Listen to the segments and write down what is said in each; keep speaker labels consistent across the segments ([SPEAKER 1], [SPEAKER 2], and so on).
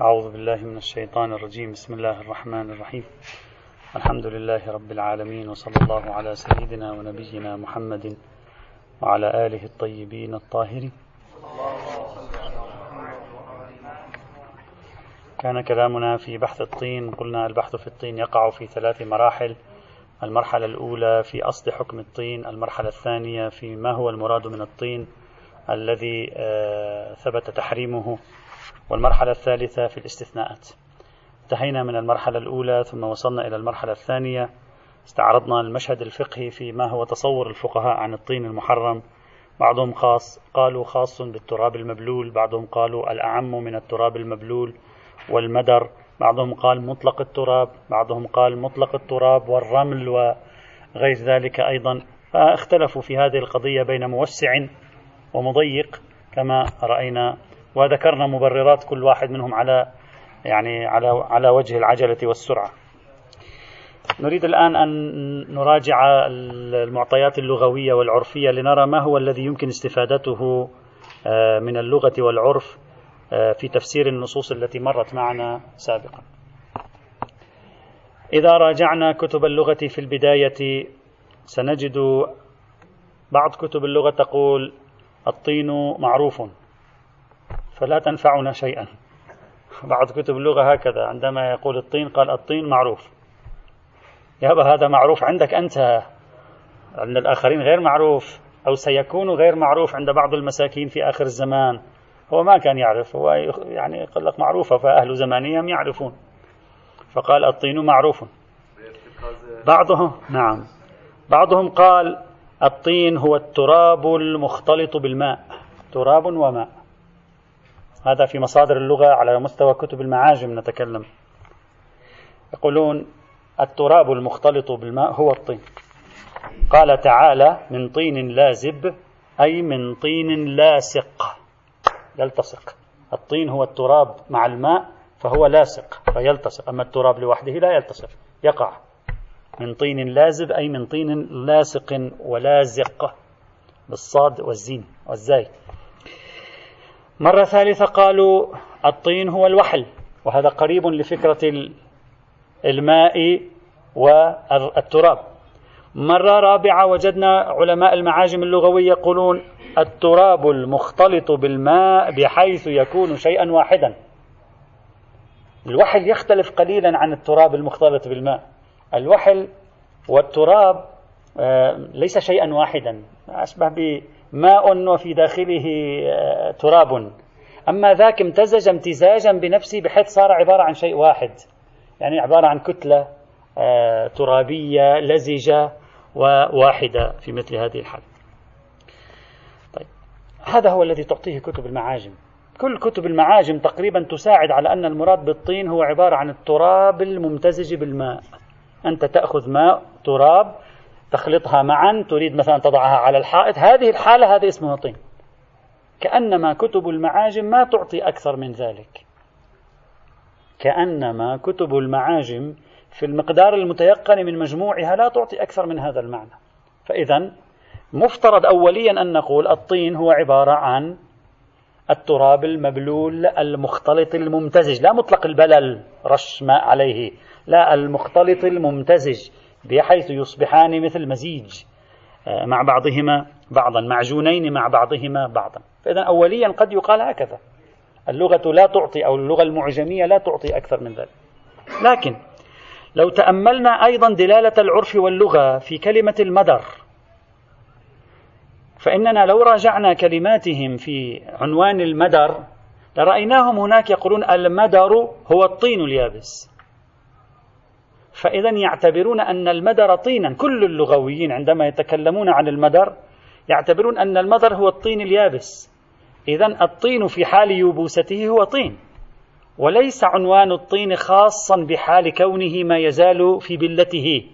[SPEAKER 1] أعوذ بالله من الشيطان الرجيم. بسم الله الرحمن الرحيم. الحمد لله رب العالمين وصلى الله على سيدنا ونبينا محمد وعلى آله الطيبين الطاهرين. كان كلامنا في بحث الطين قلنا البحث في الطين يقع في ثلاث مراحل. المرحلة الأولى في أصل حكم الطين المرحلة الثانية في ما هو المراد من الطين الذي آه، ثبت تحريمه. والمرحلة الثالثة في الاستثناءات. انتهينا من المرحلة الأولى ثم وصلنا إلى المرحلة الثانية. استعرضنا المشهد الفقهي في ما هو تصور الفقهاء عن الطين المحرم. بعضهم خاص قالوا خاص بالتراب المبلول بعضهم قالوا الأعم من التراب المبلول والمدر. بعضهم قال مطلق التراب بعضهم قال مطلق التراب والرمل وغير ذلك أيضا. فاختلفوا في هذه القضية بين موسع ومضيق كما رأينا وذكرنا مبررات كل واحد منهم على يعني على على وجه العجلة والسرعة. نريد الآن أن نراجع المعطيات اللغوية والعرفية لنرى ما هو الذي يمكن استفادته آه، من اللغة والعرف آه، في تفسير النصوص التي مرت معنا سابقا. إذا راجعنا كتب اللغة في البداية سنجد بعض كتب اللغة تقول الطين معروف فلا تنفعنا شيئا. بعض كتب اللغة هكذا عندما يقول الطين قال الطين معروف. يابا هذا معروف عندك أنت. عند الآخرين غير معروف أو سيكون غير معروف عند بعض المساكين في آخر الزمان. هو ما كان يعرف هو يعني يقول لك معروفة فأهل زمانهم يعرفون. فقال الطين معروف. بعضهم نعم. بعضهم قال الطين هو التراب المختلط بالماء. تراب وماء. هذا في مصادر اللغة على مستوى كتب المعاجم نتكلم. يقولون التراب المختلط بالماء هو الطين. قال تعالى من طين لازب أي من طين لاصق يلتصق. الطين هو التراب مع الماء فهو لاصق فيلتصق. أما التراب لوحده لا يلتصق يقع. من طين لازب أي من طين لاصق ولازق بالصاد والزين والزاي. مرة ثالثة قالوا الطين هو الوحل وهذا قريب لفكرة الماء والتراب. مرة رابعة وجدنا علماء المعاجم اللغوية يقولون التراب المختلط بالماء بحيث يكون شيئا واحدا. الوحل يختلف قليلا عن التراب المختلط بالماء. الوحل والتراب آه، ليس شيئا واحدا. أشبه بماء وفي داخله آه، تراب. أما ذاك امتزج امتزاجا بنفسه بحيث صار عبارة عن شيء واحد. يعني عبارة عن كتلة آه، ترابية لزجة وواحدة في مثل هذه الحالة طيب. هذا هو الذي تعطيه كتب المعاجم. كل كتب المعاجم تقريبا تساعد على أن المراد بالطين هو عبارة عن التراب الممتزج بالماء. أنت تأخذ ماء تراب تخلطها معا تريد مثلا تضعها على الحائط. هذه الحالة هذا اسمه طين. كأنما كتب المعاجم ما تعطي أكثر من ذلك. كأنما كتب المعاجم في المقدار المتيقن من مجموعها لا تعطي أكثر من هذا المعنى. فإذا مفترض أوليا أن نقول الطين هو عبارة عن التراب المبلول المختلط الممتزج لا مطلق البلل رش ماء عليه لا المختلط الممتزج. بحيث يصبحان مثل مزيج آه، مع بعضهما بعضا معجونين مع بعضهما بعضا. فإذا أوليا قد يقال هكذا. اللغة لا تعطي أو اللغة المعجمية لا تعطي أكثر من ذلك. لكن لو تأملنا أيضا دلالة العرف واللغة في كلمة المدر فإننا لو راجعنا كلماتهم في عنوان المدر لرأيناهم هناك يقولون المدر هو الطين اليابس. فإذا يعتبرون أن المدر طينا. كل اللغويين عندما يتكلمون عن المدر يعتبرون أن المدر هو الطين اليابس. إذا الطين في حال يبوسته هو طين. وليس عنوان الطين خاصا بحال كونه ما يزال في بلته.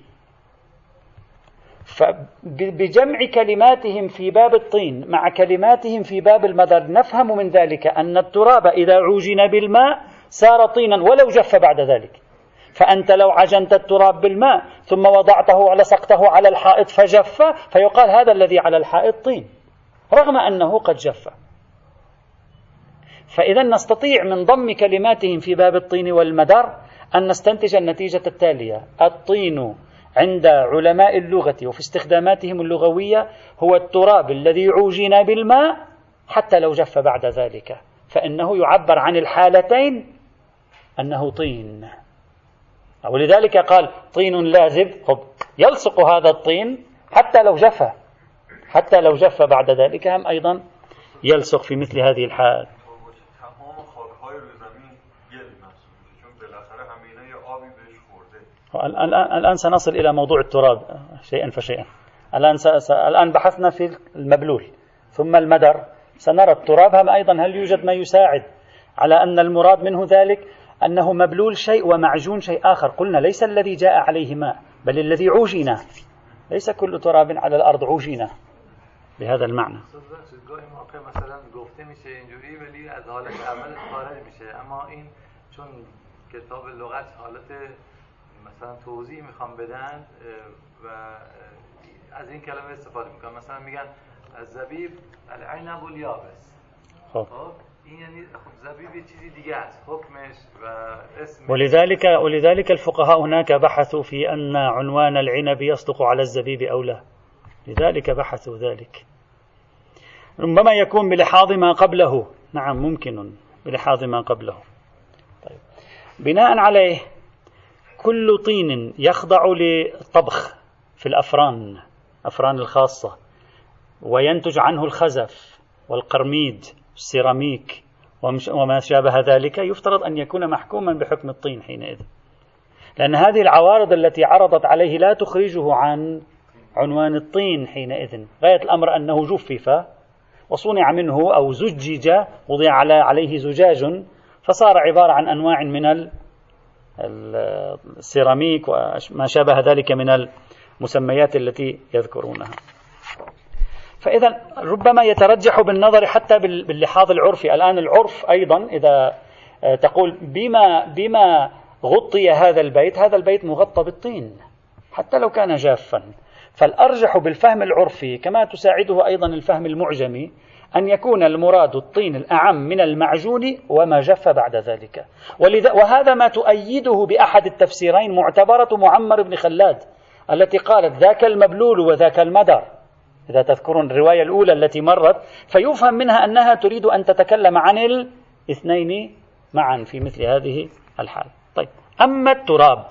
[SPEAKER 1] فبجمع كلماتهم في باب الطين مع كلماتهم في باب المدر نفهم من ذلك أن التراب إذا عوجن بالماء صار طينا ولو جف بعد ذلك. فأنت لو عجنت التراب بالماء ثم وضعته لصقته على الحائط فجف فيقال هذا الذي على الحائط طين رغم أنه قد جف. فإذا نستطيع من ضم كلماتهم في باب الطين والمدر أن نستنتج النتيجة التالية. الطين عند علماء اللغة وفي استخداماتهم اللغوية هو التراب الذي عوجن بالماء حتى لو جف بعد ذلك فإنه يعبر عن الحالتين أنه طين. ولذلك قال طين لاذب يلصق هذا الطين حتى لو جف حتى لو جف بعد ذلك هم أيضا يلصق في مثل هذه الحال. الآن الآن سنصل إلى موضوع التراب شيئا فشيئا. الآن الآن بحثنا في المبلول ثم المدر. سنرى التراب هم أيضا هل يوجد ما يساعد على أن المراد منه ذلك؟ أنه مبلول شيء ومعجون شيء آخر. قلنا ليس الذي جاء عليه ماء بل الذي عوجن ليس كل تراب على الأرض عوجن بهذا المعنى. از کتاب لغت حالت مثلا توضیح میخوام بدن و از این کلمه استفاده میکنن. مثلا میگن زبیب العنب الیابس. خب؟ ولذلك ولذلك الفقهاء هناك بحثوا في أن عنوان العنب يصدق على الزبيب أو لا. لذلك بحثوا ذلك. ربما يكون بلحاظ ما قبله. نعم ممكن بلحاظ ما قبله. طيب. بناء عليه كل طين يخضع للطبخ في الأفران أفران الخاصة وينتج عنه الخزف والقرميد السيراميك وما شابه ذلك يفترض أن يكون محكوما بحكم الطين حينئذ. لأن هذه العوارض التي عرضت عليه لا تخرجه عن عنوان الطين حينئذ. غاية الأمر أنه جفف وصنع منه أو زجج وضع عليه زجاج فصار عبارة عن أنواع من السيراميك وما شابه ذلك من المسميات التي يذكرونها. فإذا ربما يترجح بالنظر حتى باللحاظ العرفي. الآن العرف أيضا إذا تقول بما بما غطي هذا البيت هذا البيت مغطى بالطين حتى لو كان جافا. فالأرجح بالفهم العرفي كما تساعده أيضا الفهم المعجمي أن يكون المراد الطين الأعم من المعجون وما جف بعد ذلك. ولذا وهذا ما تؤيده بأحد التفسيرين معتبرة معمر بن خلاد التي قالت ذاك المبلول وذاك المدر. إذا تذكرون الرواية الأولى التي مرت فيفهم منها أنها تريد أن تتكلم عن الاثنين معا في مثل هذه الحال. طيب أما التراب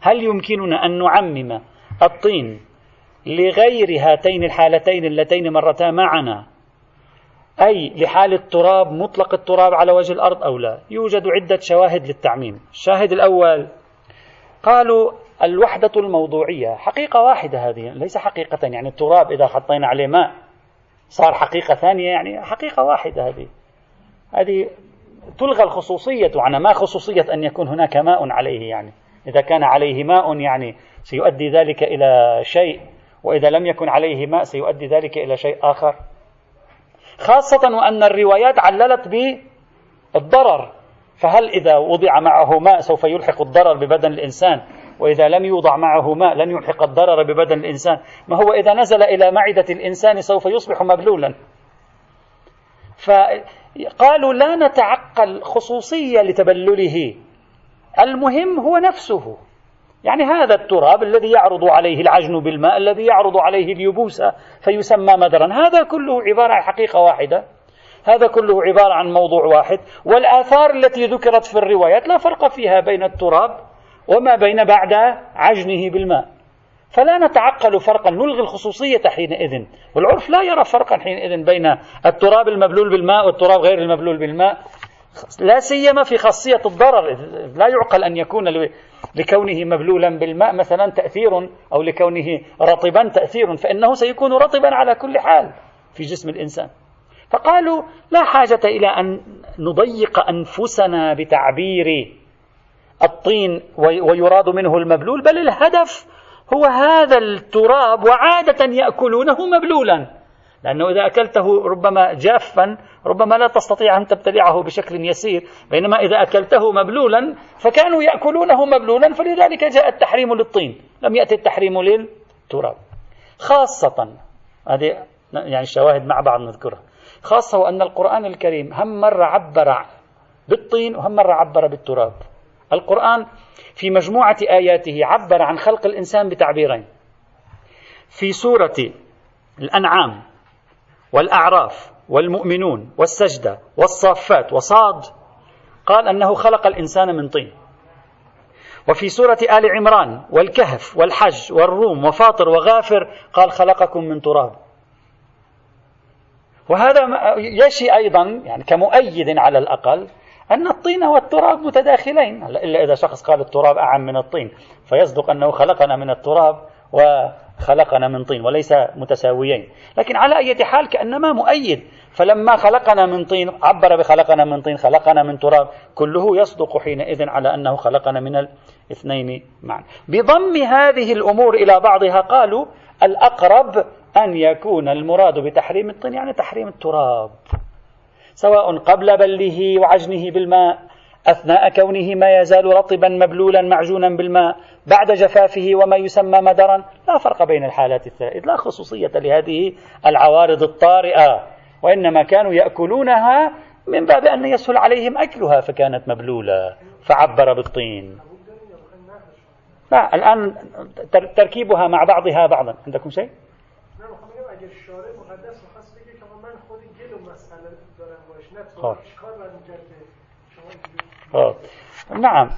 [SPEAKER 1] هل يمكننا أن نعمم الطين لغير هاتين الحالتين اللتين مرتا معنا؟ أي لحال التراب مطلق التراب على وجه الأرض أو لا؟ يوجد عدة شواهد للتعميم. الشاهد الأول قالوا الوحدة الموضوعية. حقيقة واحدة هذه ليس حقيقة يعني التراب إذا حطينا عليه ماء صار حقيقة ثانية يعني حقيقة واحدة هذه. هذه تلغى الخصوصية عن ما خصوصية أن يكون هناك ماء عليه يعني. إذا كان عليه ماء يعني سيؤدي ذلك إلى شيء وإذا لم يكن عليه ماء سيؤدي ذلك إلى شيء آخر. خاصة وأن الروايات عللت بالضرر. فهل إذا وضع معه ماء سوف يلحق الضرر ببدن الإنسان؟ وإذا لم يوضع معه ماء لن يلحق الضرر ببدن الإنسان. ما هو إذا نزل إلى معدة الإنسان سوف يصبح مبلولا. فقالوا لا نتعقل خصوصية لتبلله. المهم هو نفسه. يعني هذا التراب الذي يعرض عليه العجن بالماء الذي يعرض عليه اليبوس فيسمى مدرا. هذا كله عبارة عن حقيقة واحدة. هذا كله عبارة عن موضوع واحد. والآثار التي ذكرت في الروايات لا فرق فيها بين التراب وما بين بعد عجنه بالماء. فلا نتعقل فرقا نلغي الخصوصية حينئذ. والعرف لا يرى فرقا حينئذ بين التراب المبلول بالماء والتراب غير المبلول بالماء. لا سيما في خاصية الضرر لا يعقل أن يكون لكونه مبلولا بالماء مثلا تأثير أو لكونه رطبا تأثير فإنه سيكون رطبا على كل حال في جسم الإنسان. فقالوا لا حاجة إلى أن نضيق أنفسنا بتعبير الطين ويراد منه المبلول بل الهدف هو هذا التراب وعادة يأكلونه مبلولا. لأنه إذا أكلته ربما جافا ربما لا تستطيع أن تبتلعه بشكل يسير بينما إذا أكلته مبلولا فكانوا يأكلونه مبلولا فلذلك جاء التحريم للطين. لم يأتي التحريم للتراب. خاصة هذه يعني الشواهد مع بعض نذكرها. خاصة وأن القرآن الكريم هم مرة عبر بالطين وهم مرة عبر بالتراب. القرآن في مجموعة آياته عبر عن خلق الإنسان بتعبيرين. في سورة الأنعام والأعراف والمؤمنون والسجدة والصافات وصاد قال أنه خلق الإنسان من طين. وفي سورة آل عمران والكهف والحج والروم وفاطر وغافر قال خلقكم من تراب. وهذا يشي أيضا يعني كمؤيد على الأقل أن الطين والتراب متداخلين. إلا إذا شخص قال التراب أعم من الطين فيصدق أنه خلقنا من التراب وخلقنا من طين وليس متساويين. لكن على أي حال كأنما مؤيد. فلما خلقنا من طين عبر بخلقنا من طين خلقنا من تراب كله يصدق حينئذ على أنه خلقنا من الاثنين معا. بضم هذه الأمور إلى بعضها قالوا الأقرب أن يكون المراد بتحريم الطين يعني تحريم التراب. سواء قبل بله وعجنه بالماء أثناء كونه ما يزال رطبا مبلولا معجونا بالماء بعد جفافه وما يسمى مدرا لا فرق بين الحالات الثلاث لا خصوصية لهذه العوارض الطارئة وإنما كانوا يأكلونها من باب أن يسهل عليهم أكلها فكانت مبلولة فعبر بالطين لا الآن تركيبها مع بعضها بعضا عندكم شيء؟ نعم.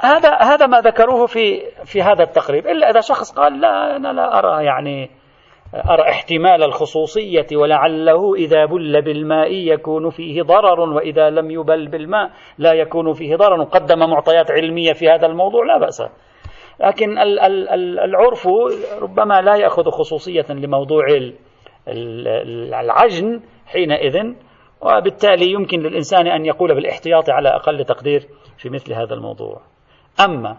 [SPEAKER 1] هذا هذا ما ذكروه في في هذا التقريب. إلا إذا شخص قال لا أنا لا أرى يعني أرى احتمال الخصوصية ولعله إذا بل بالماء يكون فيه ضرر وإذا لم يبل بالماء لا يكون فيه ضرر. قدم معطيات علمية في هذا الموضوع لا بأس. لكن العرف ربما لا يأخذ خصوصية لموضوع العجن حينئذ وبالتالي يمكن للإنسان أن يقول بالاحتياط على أقل تقدير في مثل هذا الموضوع. أما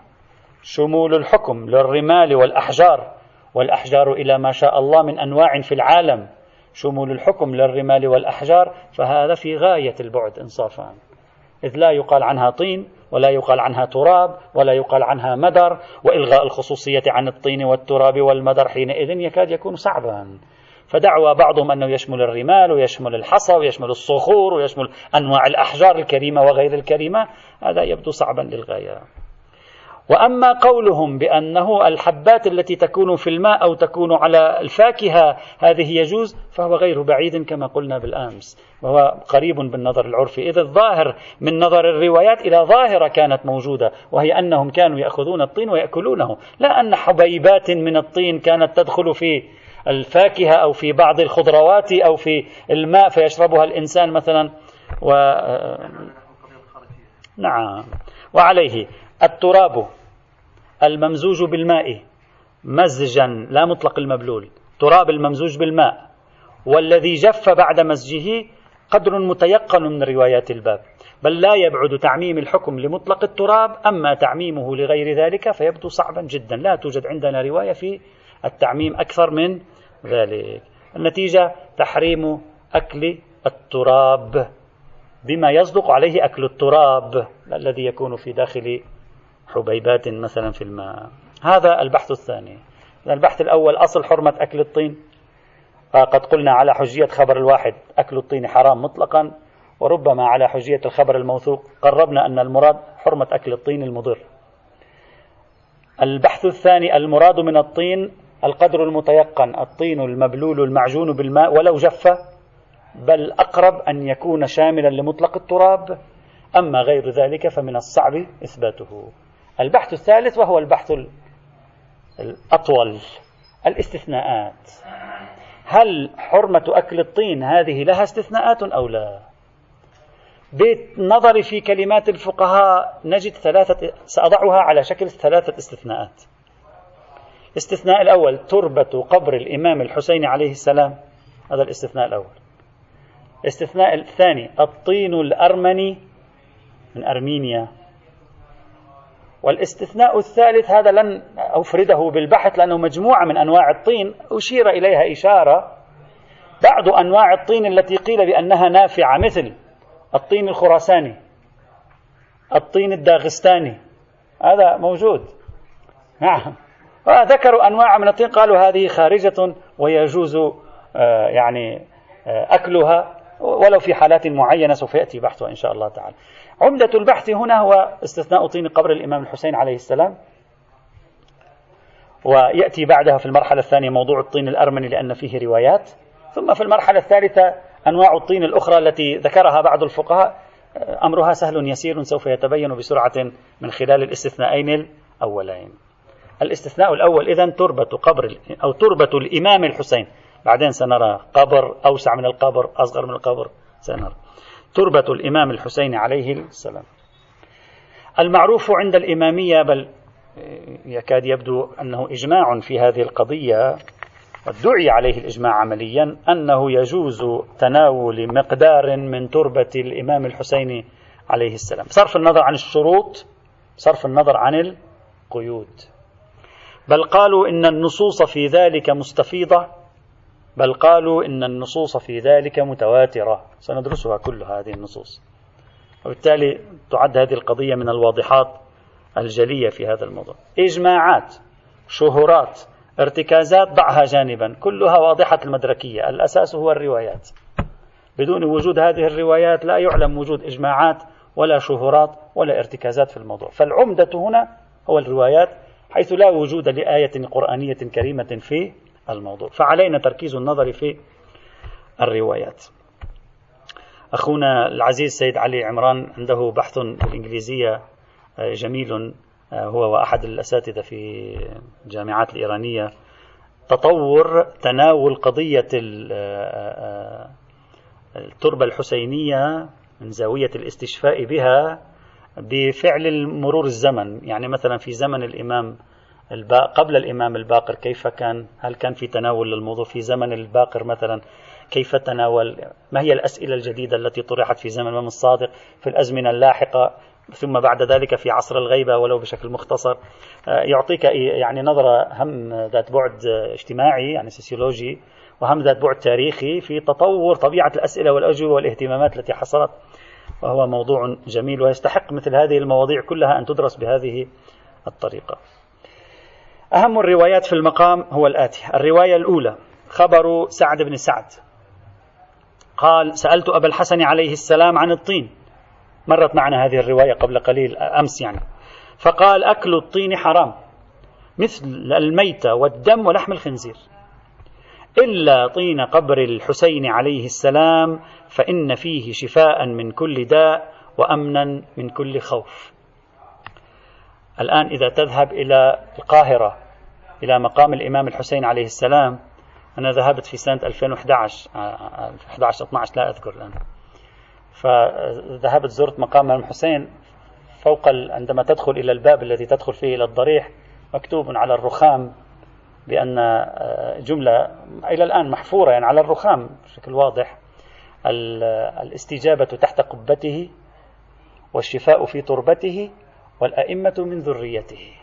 [SPEAKER 1] شمول الحكم للرمال والأحجار والأحجار إلى ما شاء الله من أنواع في العالم شمول الحكم للرمال والأحجار فهذا في غاية البعد إنصافا. إذ لا يقال عنها طين ولا يقال عنها تراب ولا يقال عنها مدر وإلغاء الخصوصية عن الطين والتراب والمدر حينئذ يكاد يكون صعبا. فدعوى بعضهم أنه يشمل الرمال ويشمل الحصى ويشمل الصخور ويشمل أنواع الأحجار الكريمة وغير الكريمة. هذا يبدو صعبا للغاية. وأما قولهم بأنه الحبات التي تكون في الماء أو تكون على الفاكهة هذه يجوز فهو غير بعيد كما قلنا بالأمس. وهو قريب بالنظر العرفي. اذا الظاهر من نظر الروايات إلى ظاهرة كانت موجودة وهي أنهم كانوا يأخذون الطين ويأكلونه. لا أن حبيبات من الطين كانت تدخل في الفاكهة أو في بعض الخضروات أو في الماء فيشربها الإنسان مثلا. و نعم. وعليه التراب الممزوج بالماء مزجا لا مطلق المبلول. تراب الممزوج بالماء. والذي جف بعد مزجه قدر متيقن من روايات الباب. بل لا يبعد تعميم الحكم لمطلق التراب أما تعميمه لغير ذلك فيبدو صعبا جدا. لا توجد عندنا رواية في التعميم أكثر من ذلك. النتيجة تحريم أكل التراب بما يصدق عليه أكل التراب الذي يكون في داخل حبيبات مثلا في الماء. هذا البحث الثاني. البحث الأول أصل حرمة أكل الطين. قد قلنا على حجية خبر الواحد أكل الطين حرام مطلقا وربما على حجية الخبر الموثوق قربنا أن المراد حرمة أكل الطين المضر. البحث الثاني المراد من الطين القدر المتيقن الطين المبلول المعجون بالماء ولو جف بل أقرب أن يكون شاملا لمطلق التراب. أما غير ذلك فمن الصعب إثباته. البحث الثالث وهو البحث الأطول الاستثناءات. هل حرمة أكل الطين هذه لها استثناءات أو لا؟ بالنظر في كلمات الفقهاء نجد ثلاثة سأضعها على شكل ثلاثة استثناءات. الاستثناء الأول تربة قبر الإمام الحسين عليه السلام. هذا الاستثناء الأول. الاستثناء الثاني الطين الأرمني من أرمينيا. والاستثناء الثالث هذا لن أفرده بالبحث لأنه مجموعة من أنواع الطين. أشير إليها إشارة. بعض أنواع الطين التي قيل بأنها نافعة مثل الطين الخراساني الطين الداغستاني. هذا موجود. نعم. ذكروا أنواع من الطين قالوا هذه خارجة ويجوز آه، يعني آه، أكلها ولو في حالات معينة سوف يأتي بحثها إن شاء الله تعالى. عمدة البحث هنا هو استثناء طين قبر الإمام الحسين عليه السلام. ويأتي بعدها في المرحلة الثانية موضوع الطين الأرمني لأن فيه روايات. ثم في المرحلة الثالثة أنواع الطين الأخرى التي ذكرها بعض الفقهاء. أمرها سهل يسير سوف يتبين بسرعة من خلال الاستثنائين الأولين. الاستثناء الأول إذا تربة قبر أو تربة الإمام الحسين. بعدين سنرى قبر أوسع من القبر أصغر من القبر سنرى. تربة الإمام الحسين عليه السلام. المعروف عند الإمامية بل يكاد يبدو أنه إجماع في هذه القضية ادعي عليه الإجماع عمليا أنه يجوز تناول مقدار من تربة الإمام الحسين عليه السلام. صرف النظر عن الشروط صرف النظر عن القيود. بل قالوا إن النصوص في ذلك مستفيضة. بل قالوا إن النصوص في ذلك متواترة. سندرسها كل هذه النصوص. وبالتالي تعد هذه القضية من الواضحات الجلية في هذا الموضوع. إجماعات شهورات ارتكازات ضعها جانبا. كلها واضحة المدركية. الأساس هو الروايات. بدون وجود هذه الروايات لا يعلم وجود إجماعات ولا شهورات ولا ارتكازات في الموضوع. فالعمدة هنا هو الروايات حيث لا وجود لآية قرآنية كريمة في الموضوع. فعلينا تركيز النظر في الروايات. أخونا العزيز سيد علي عمران عنده بحث بالإنجليزية آه، جميل آه، هو وأحد الأساتذة في الجامعات الإيرانية. تطور تناول قضية آه، التربة الحسينية من زاوية الاستشفاء بها بفعل مرور الزمن. يعني مثلا في زمن الإمام قبل الإمام الباقر كيف كان؟ هل كان في تناول للموضوع؟ في زمن الباقر مثلا كيف تناول؟ ما هي الأسئلة الجديدة التي طرحت في زمن الإمام الصادق في الأزمنة اللاحقة؟ ثم بعد ذلك في عصر الغيبة ولو بشكل مختصر. آه، يعطيك يعني نظرة هم ذات بعد اجتماعي يعني سوسيولوجي وهم ذات بعد تاريخي في تطور طبيعة الأسئلة والأجوبة والإهتمامات التي حصلت. وهو موضوع جميل ويستحق مثل هذه المواضيع كلها أن تدرس بهذه الطريقة. أهم الروايات في المقام هو الآتي. الرواية الأولى خبر سعد بن سعد. قال سألت أبا الحسن عليه السلام عن الطين. مرت معنا هذه الرواية قبل قليل أمس يعني. فقال أكل الطين حرام مثل الميتة والدم ولحم الخنزير. إلا طين قبر الحسين عليه السلام فإن فيه شفاء من كل داء وأمنا من كل خوف. الآن إذا تذهب إلى القاهرة إلى مقام الإمام الحسين عليه السلام أنا ذهبت في سنة 2011 11 12 لا أذكر الآن. فذهبت زرت مقام الإمام الحسين فوق عندما تدخل إلى الباب الذي تدخل فيه إلى الضريح مكتوب على الرخام بأن آه، جملة إلى الآن محفورة يعني على الرخام بشكل واضح. الاستجابة تحت قبته والشفاء في تربته والأئمة من ذريته.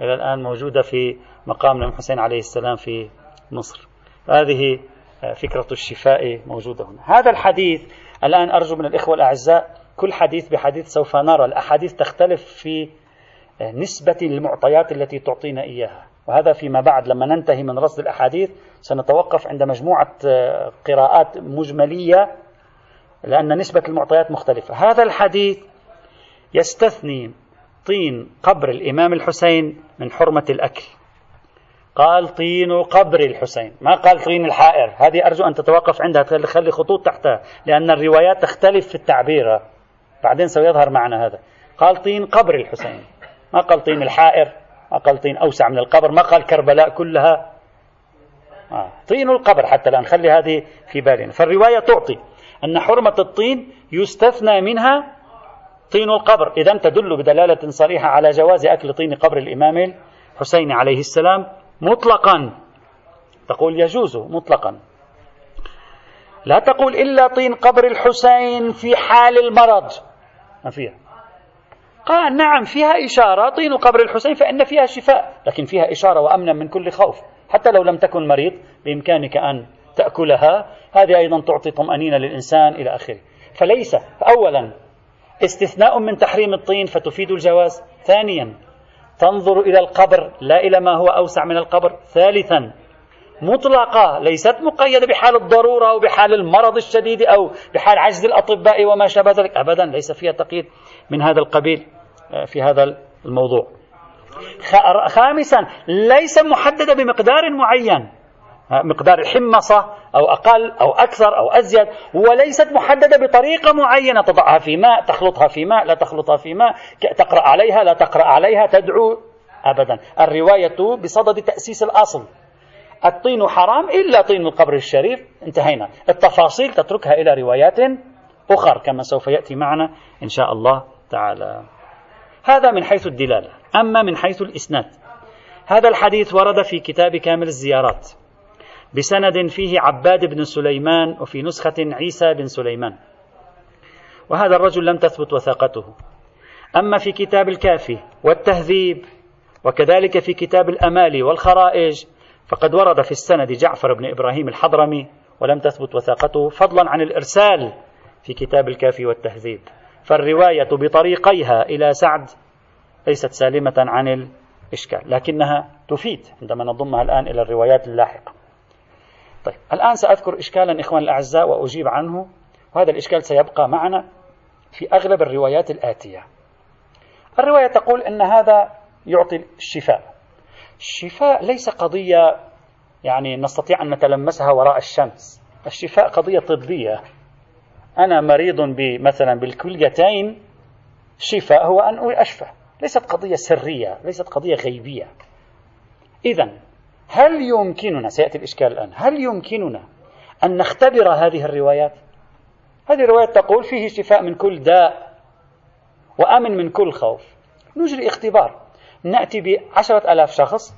[SPEAKER 1] إلى الآن موجودة في مقام الإمام حسين عليه السلام في مصر. هذه آه، فكرة الشفاء موجودة هنا. هذا الحديث الآن أرجو من الإخوة الأعزاء كل حديث بحديث سوف نرى. الأحاديث تختلف في آه، نسبة المعطيات التي تعطينا إياها. وهذا فيما بعد لما ننتهي من رصد الأحاديث سنتوقف عند مجموعة آه، قراءات مجملية لأن نسبة المعطيات مختلفة. هذا الحديث يستثني طين قبر الإمام الحسين من حرمة الأكل. قال طين قبر الحسين. ما قال طين الحائر؟ هذه أرجو أن تتوقف عندها تخلي خطوط تحتها لأن الروايات تختلف في التعبير. بعدين سيظهر معنا هذا. قال طين قبر الحسين. ما قال طين الحائر؟ قال طين أوسع من القبر. ما قال كربلاء كلها؟ آه. طين القبر حتى الآن. خلي هذه في بالنا. فالرواية تعطي أن حرمة الطين يستثنى منها طين القبر. إذا تدل بدلالة صريحة على جواز أكل طين قبر الإمام الحسين عليه السلام مطلقا. تقول يجوز مطلقا. لا تقول إلا طين قبر الحسين في حال المرض. ما فيها. قال نعم فيها إشارة طين قبر الحسين فإن فيها شفاء لكن فيها إشارة وأمنا من كل خوف. حتى لو لم تكن مريض بإمكانك أن تأكلها. هذه أيضا تعطي طمأنينة للإنسان إلى آخره. فليس أولا استثناء من تحريم الطين فتفيد الجواز. ثانيا تنظر إلى القبر لا إلى ما هو أوسع من القبر. ثالثا مطلقة ليست مقيدة بحال الضرورة أو بحال المرض الشديد أو بحال عجز الأطباء وما شابه ذلك. أبدا ليس فيها تقييد. من هذا القبيل آه، في هذا الموضوع. خامسا ليس محددة بمقدار معين مقدار الحمصة أو أقل أو أكثر أو أزيد وليست محددة بطريقة معينة تضعها في ماء تخلطها في ماء لا تخلطها في ماء تقرأ عليها لا تقرأ عليها تدعو أبدا. الرواية بصدد تأسيس الأصل. الطين حرام إلا طين القبر الشريف. انتهينا. التفاصيل تتركها إلى روايات أخرى كما سوف يأتي معنا إن شاء الله. تعالى. هذا من حيث الدلالة. أما من حيث الإسناد. هذا الحديث ورد في كتاب كامل الزيارات بسند فيه عباد بن سليمان وفي نسخة عيسى بن سليمان. وهذا الرجل لم تثبت وثاقته. أما في كتاب الكافي والتهذيب وكذلك في كتاب الأمالي والخرائج فقد ورد في السند جعفر بن إبراهيم الحضرمي ولم تثبت وثاقته فضلا عن الإرسال في كتاب الكافي والتهذيب. فالرواية بطريقيها إلى سعد ليست سالمة عن الإشكال لكنها تفيد عندما نضمها الآن إلى الروايات اللاحقة. طيب الآن سأذكر إشكالا إخوان الأعزاء وأجيب عنه. وهذا الإشكال سيبقى معنا في أغلب الروايات الآتية. الرواية تقول أن هذا يعطي الشفاء. الشفاء ليس قضية يعني نستطيع أن نتلمسها وراء الشمس. الشفاء قضية طبية. أنا مريض مثلا بالكليتين شفاء هو أن أشفى. ليست قضية سرية ليست قضية غيبية. إذا هل يمكننا سيأتي الإشكال الآن هل يمكننا أن نختبر هذه الروايات؟ هذه الروايات تقول فيه شفاء من كل داء وأمن من كل خوف. نجري اختبار. نأتي بعشرة ألاف شخص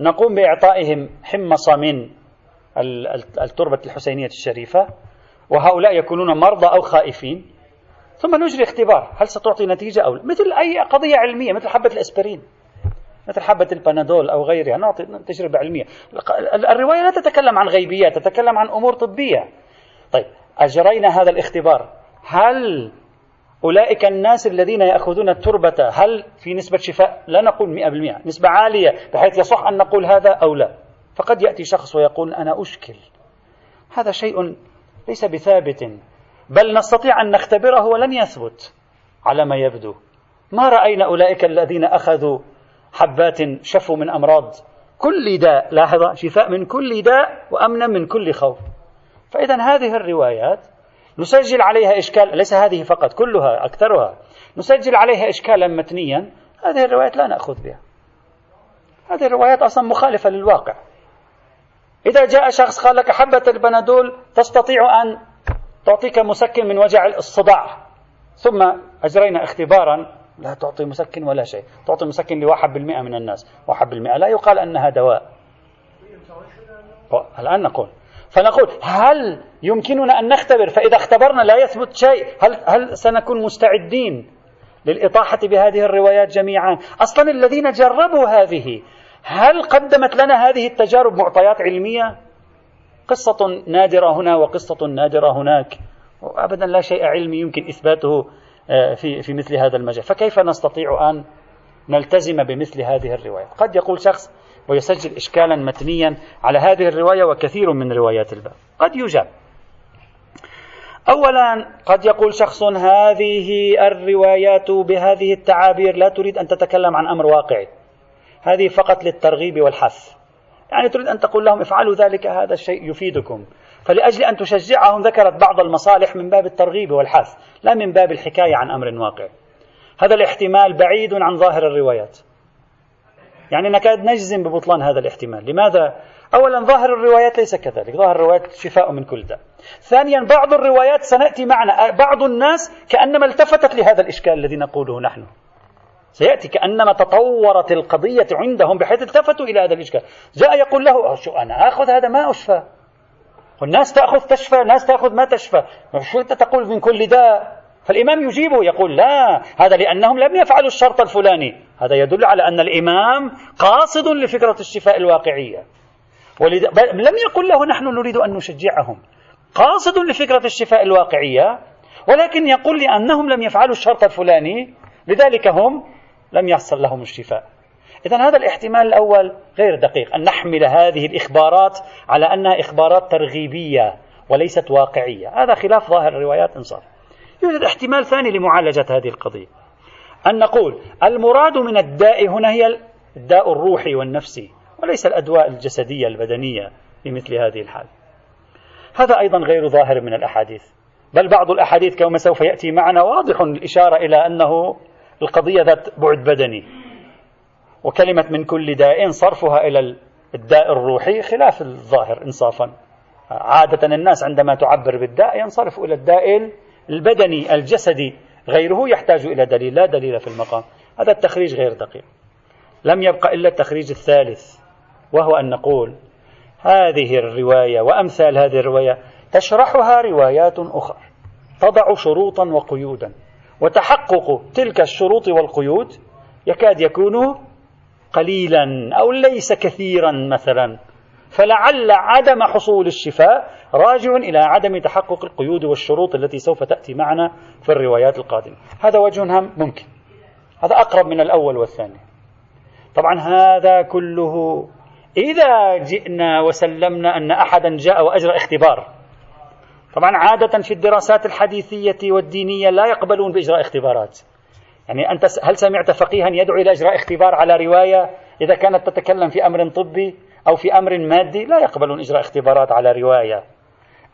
[SPEAKER 1] نقوم بإعطائهم حمصة من التربة الحسينية الشريفة وهؤلاء يكونون مرضى أو خائفين. ثم نجري اختبار هل ستعطي نتيجة أو لا؟ مثل أي قضية علمية مثل حبة الأسبرين مثل حبة البنادول أو غيرها نعطي تجربة علمية. الرواية لا تتكلم عن غيبيات تتكلم عن أمور طبية. طيب أجرينا هذا الاختبار. هل أولئك الناس الذين يأخذون التربة هل في نسبة شفاء؟ لا نقول 100% نسبة عالية بحيث يصح أن نقول هذا أو لا. فقد يأتي شخص ويقول أنا أشكل. هذا شيء ليس بثابت. بل نستطيع أن نختبره ولن يثبت. على ما يبدو. ما رأينا أولئك الذين أخذوا حبات شفوا من أمراض. كل داء لاحظ شفاء من كل داء وأمنا من كل خوف. فإذا هذه الروايات نسجل عليها إشكال ليس هذه فقط كلها أكثرها. نسجل عليها إشكالا متنيا. هذه الروايات لا نأخذ بها. هذه الروايات أصلا مخالفة للواقع. إذا جاء شخص قال لك حبة البنادول تستطيع أن تعطيك مسكن من وجع الصداع. ثم أجرينا اختبارا لا تعطي مسكن ولا شيء تعطي مسكن لواحد بالمئة من الناس. واحد بالمئة لا يقال أنها دواء. الآن نقول. فنقول هل يمكننا أن نختبر؟ فإذا اختبرنا لا يثبت شيء. هل, هل سنكون مستعدين للإطاحة بهذه الروايات جميعا؟ أصلا الذين جربوا هذه هل قدمت لنا هذه التجارب معطيات علمية قصة نادرة هنا وقصة نادرة هناك أبدا لا شيء علمي يمكن إثباته آه، في في مثل هذا المجال، فكيف نستطيع أن نلتزم بمثل هذه الرواية؟ قد يقول شخص ويسجل إشكالا متنيا على هذه الرواية وكثير من روايات الباب، قد يجاب. أولا قد يقول شخص هذه الروايات بهذه التعابير لا تريد أن تتكلم عن أمر واقعي. هذه فقط للترغيب والحث. يعني تريد أن تقول لهم افعلوا ذلك هذا الشيء يفيدكم. فلأجل أن تشجعهم ذكرت بعض المصالح من باب الترغيب والحث لا من باب الحكاية عن أمر واقع. هذا الاحتمال بعيد عن ظاهر الروايات. يعني نكاد نجزم ببطلان هذا الاحتمال. لماذا؟ أولا ظاهر الروايات ليس كذلك. ظاهر الروايات شفاء من كل داء ثانيا بعض الروايات سنأتي معنا. بعض الناس كأنما التفتت لهذا الإشكال الذي نقوله نحن. سيأتي كأنما تطورت القضية عندهم بحيث التفتوا إلى هذا الإشكال. جاء يقول له شو أنا آخذ هذا ما أشفى؟ والناس تأخذ تشفى ناس تأخذ ما تشفى. شو أنت تقول من كل داء؟ فالإمام يجيبه يقول لا هذا لأنهم لم يفعلوا الشرط الفلاني. هذا يدل على أن الإمام قاصد لفكرة الشفاء الواقعية. ولذا لم يقل له نحن نريد أن نشجعهم. قاصد لفكرة الشفاء الواقعية ولكن يقول لأنهم لم يفعلوا الشرط الفلاني. لذلك هم لم يحصل لهم الشفاء. إذا هذا الاحتمال الأول غير دقيق أن نحمل هذه الإخبارات على أنها إخبارات ترغيبية وليست واقعية. هذا خلاف ظاهر الروايات إنصاف يوجد احتمال ثاني لمعالجة هذه القضية أن نقول المراد من الداء هنا هي الداء الروحي والنفسي وليس الأدواء الجسدية البدنية في مثل هذه الحال. هذا أيضا غير ظاهر من الأحاديث بل بعض الأحاديث كما سوف يأتي معنا واضح الإشارة إلى أنه القضية ذات بعد بدني. وكلمة من كل داء صرفها إلى الداء الروحي خلاف الظاهر إنصافا. عادة الناس عندما تعبر بالداء ينصرف إلى الداء البدني الجسدي غيره يحتاج إلى دليل لا دليل في المقام. هذا التخريج غير دقيق. لم يبقى إلا التخريج الثالث وهو أن نقول هذه الرواية وأمثال هذه الرواية تشرحها روايات أخرى تضع شروطا وقيودا. وتحقق تلك الشروط والقيود يكاد يكون قليلا أو ليس كثيرا مثلا. فلعل عدم حصول الشفاء راجع إلى عدم تحقق القيود والشروط التي سوف تأتي معنا في الروايات القادمة. هذا وجه هم ممكن. هذا أقرب من الأول والثاني. طبعا هذا كله إذا جئنا وسلمنا أن أحدا جاء وأجرى اختبار. طبعا عادة في الدراسات الحديثية والدينية لا يقبلون بإجراء اختبارات. يعني أنت هل سمعت فقيها يدعو إلى إجراء اختبار على رواية؟ إذا كانت تتكلم في أمر طبي أو في أمر مادي لا يقبلون إجراء اختبارات على رواية.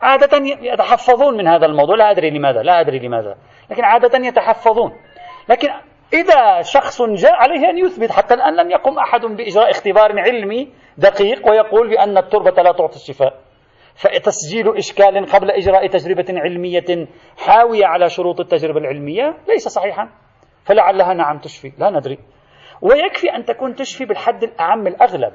[SPEAKER 1] عادة يتحفظون من هذا الموضوع. لا أدري لماذا لا أدري لماذا. لكن عادة يتحفظون. لكن إذا شخص جاء عليه أن يثبت حتى الآن لم يقم أحد بإجراء اختبار علمي دقيق ويقول بأن التربة لا تعطي الشفاء. فتسجيل إشكال قبل إجراء تجربة علمية حاوية على شروط التجربة العلمية ليس صحيحا. فلعلها نعم تشفي. لا ندري. ويكفي أن تكون تشفي بالحد الأعم الأغلب.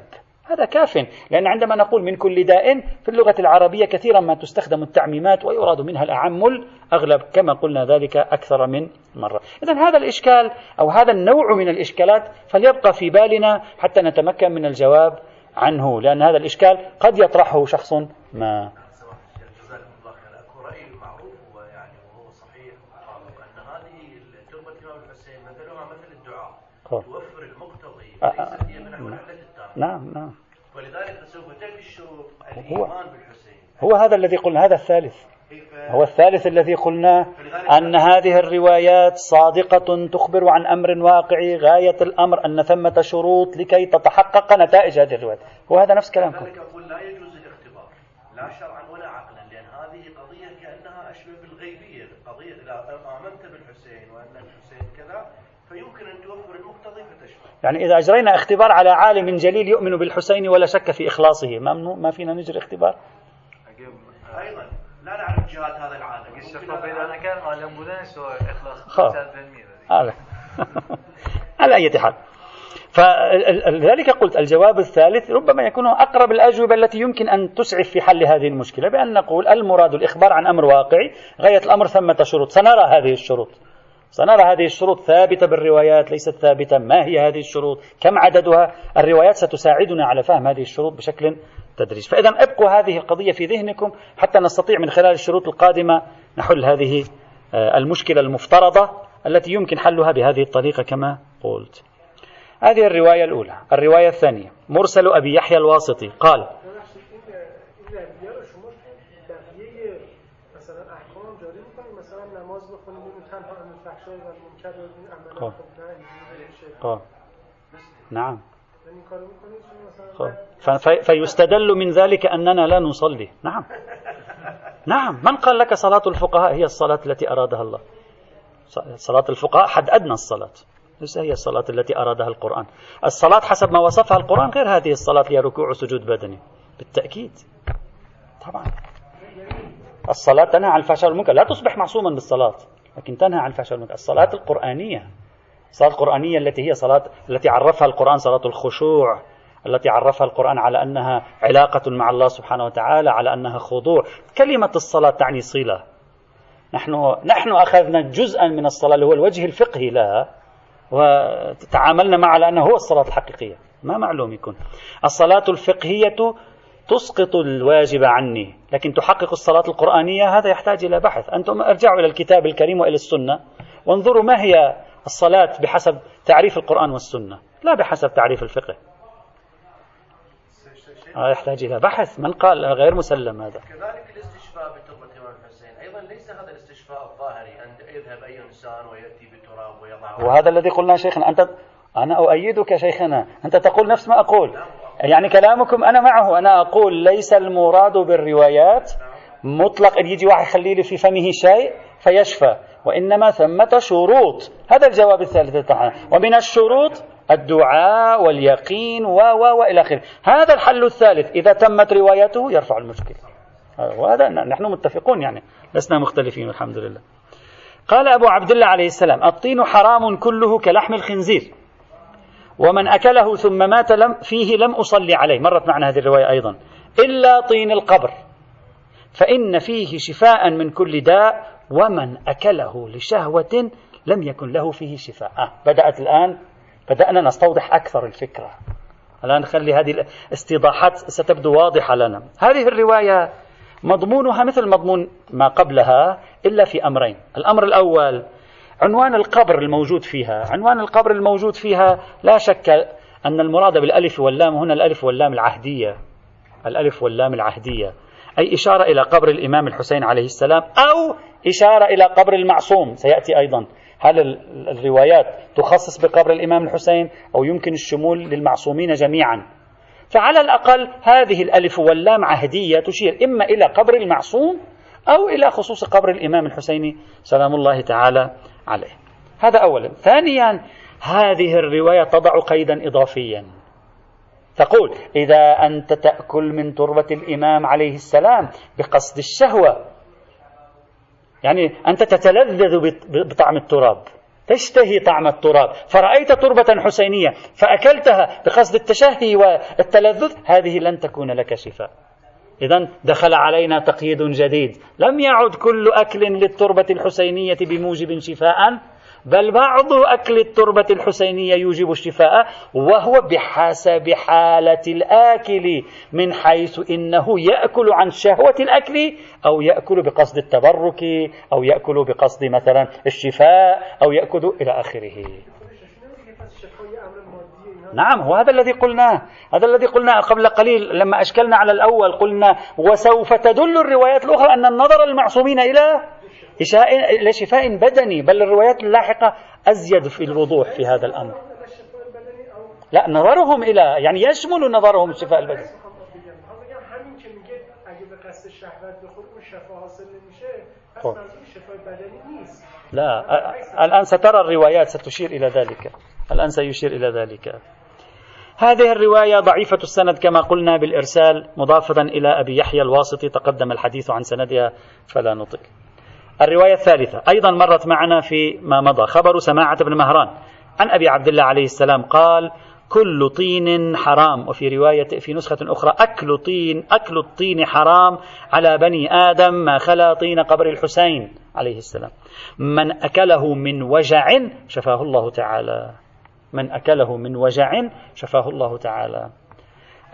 [SPEAKER 1] هذا كاف. لأن عندما نقول من كل داء في اللغة العربية كثيرا ما تستخدم التعميمات ويراد منها الأعم الأغلب كما قلنا ذلك أكثر من مرة. إذا هذا الإشكال أو هذا النوع من الإشكالات فليبقى في بالنا حتى نتمكن من الجواب عنه لأن هذا الإشكال قد يطرحه شخص ما. توفر المقتضي هي من الدعاء نعم نعم. ولذلك سوف تأتي الشروط الإيمان بالحسين. هو هذا الذي قلنا هذا الثالث. هو الثالث الذي قلنا أن هذه الروايات صادقة تخبر عن أمر واقعي غاية الأمر أن ثمة شروط لكي تتحقق نتائج هذه الروايات. هو هذا نفس كلامكم.
[SPEAKER 2] لا شرعا ولا عقلا لأن هذه قضية كأنها أشبه بالغيبية. قضية إذا آمنت بالحسين وأن الحسين كذا فيمكن أن توفر المقتضي فتشفى.
[SPEAKER 1] يعني إذا أجرينا اختبار على عالم جليل يؤمن بالحسين ولا شك في إخلاصه. ما, ما فينا نجري اختبار؟
[SPEAKER 2] أيضا. لا نعرف جهات هذا العالم.
[SPEAKER 3] إذا كان عالم بودن إخلاص
[SPEAKER 1] على أي حال. فلذلك قلت الجواب الثالث ربما يكون أقرب الأجوبة التي يمكن أن تسعف في حل هذه المشكلة بأن نقول المراد الإخبار عن أمر واقعي غاية الأمر ثمة شروط. سنرى هذه الشروط. سنرى هذه الشروط ثابتة بالروايات ليست ثابتة. ما هي هذه الشروط؟ كم عددها؟ الروايات ستساعدنا على فهم هذه الشروط بشكل تدريج فإذا ابقوا هذه القضية في ذهنكم حتى نستطيع من خلال الشروط القادمة نحل هذه آه، المشكلة المفترضة التي يمكن حلها بهذه الطريقة كما قلت. هذه الرواية الأولى. الرواية الثانية. مرسل أبي يحيى الواسطي. قال نعم. فيستدل من ذلك أننا لا نصلي. نعم. نعم. من قال لك صلاة الفقهاء هي الصلاة التي أرادها الله؟ صلاة الفقهاء حد أدنى الصلاة. ليس هي الصلاة التي أرادها القرآن. الصلاة حسب ما وصفها القرآن غير هذه الصلاة هي ركوع وسجود بدني. بالتأكيد. طبعا. الصلاة تنهى عن الفحشاء والمنكر. لا تصبح معصوما بالصلاة لكن تنهى عن الفحشاء والمنكر. الصلاة القرآنية. الصلاة القرآنية التي هي صلاة التي عرفها القرآن صلاة الخشوع. التي عرفها القرآن على أنها علاقة مع الله سبحانه وتعالى على أنها خضوع. كلمة الصلاة تعني صلة. نحن نحن أخذنا جزءا من الصلاة اللي هو الوجه الفقهي لها. وتعاملنا معه على أنه هو الصلاة الحقيقية. ما معلوم يكون. الصلاة الفقهية تسقط الواجب عني لكن تحقق الصلاة القرآنية هذا يحتاج إلى بحث. أنتم ارجعوا إلى الكتاب الكريم وإلى السنة. وانظروا ما هي الصلاة بحسب تعريف القرآن والسنة. لا بحسب تعريف الفقه. هذا يحتاج إلى بحث. من قال؟ غير مسلم هذا.
[SPEAKER 2] كذلك الاستشفاء بتربة الإمام الحسين. أيضا ليس هذا الاستشفاء الظاهري أن يذهب أي إنسان ويأتي
[SPEAKER 1] وهذا الذي قلنا شيخنا أنت أنا أؤيدك شيخنا أنت تقول نفس ما أقول. يعني كلامكم أنا معه أنا أقول ليس المراد بالروايات مطلق أن يجي واحد يخلي لي في فمه شيء فيشفى وإنما ثمة شروط. هذا الجواب الثالث ومن الشروط الدعاء واليقين و و وإلى آخره. هذا الحل الثالث. إذا تمت روايته يرفع المشكلة. وهذا نحن متفقون يعني. لسنا مختلفين الحمد لله. قال أبو عبد الله عليه السلام الطين حرام كله كلحم الخنزير. ومن أكله ثم مات لم فيه لم أصلي عليه. مرت معنا هذه الرواية أيضا. إلا طين القبر. فإن فيه شفاء من كل داء ومن أكله لشهوة لم يكن له فيه شفاء. آه بدأت الآن بدأنا نستوضح أكثر الفكرة. الآن نخلي هذه الاستيضاحات ستبدو واضحة لنا. هذه الرواية مضمونها مثل مضمون ما قبلها إلا في أمرين. الأمر الأول عنوان القبر الموجود فيها. عنوان القبر الموجود فيها لا شك أن المراد بالألف واللام هنا الألف واللام العهدية. الألف واللام العهدية. أي إشارة إلى قبر الإمام الحسين عليه السلام أو إشارة إلى قبر المعصوم. سيأتي أيضا. هل الروايات تخصص بقبر الإمام الحسين أو يمكن الشمول للمعصومين جميعا؟ فعلى الأقل هذه الألف واللام عهدية تشير إما إلى قبر المعصوم أو إلى خصوص قبر الإمام الحسيني سلام الله تعالى عليه. هذا أولا. ثانيا هذه الرواية تضع قيدا إضافيا. تقول إذا أنت تأكل من تربة الإمام عليه السلام بقصد الشهوة يعني أنت تتلذذ بطعم التراب. تشتهي طعم التراب. فرأيت تربة حسينية فأكلتها بقصد التشهي والتلذذ. هذه لن تكون لك شفاء. إذا دخل علينا تقييد جديد. لم يعد كل أكل للتربة الحسينية بموجب شفاء. بل بعض أكل التربة الحسينية يوجب الشفاء وهو بحسب حالة الآكل من حيث إنه يأكل عن شهوة الأكل أو يأكل بقصد التبرك أو يأكل بقصد مثلا الشفاء أو يأكل إلى آخره. نعم وهذا الذي قلناه. هذا الذي قلناه قبل قليل لما أشكلنا على الأول قلنا وسوف تدل الروايات الأخرى أن النظر المعصومين إلى إلى شفاء بدني بل الروايات اللاحقة أزيد في الوضوح في هذا الأمر. لا نظرهم إلى يعني يشمل نظرهم الشفاء البدني. لا الآن سترى الروايات ستشير إلى ذلك. الآن سيشير إلى ذلك. هذه الرواية ضعيفة السند كما قلنا بالإرسال مضافة إلى أبي يحيى الواسطي تقدم الحديث عن سندها فلا نطق. الرواية الثالثة. أيضا مرت معنا في ما مضى. خبر سماعة بن مهران. عن أبي عبد الله عليه السلام قال كل طين حرام. وفي رواية في نسخة أخرى أكل طين أكل الطين حرام على بني آدم ما خلا طين قبر الحسين. عليه السلام. من أكله من وجع شفاه الله تعالى. من أكله من وجع شفاه الله تعالى.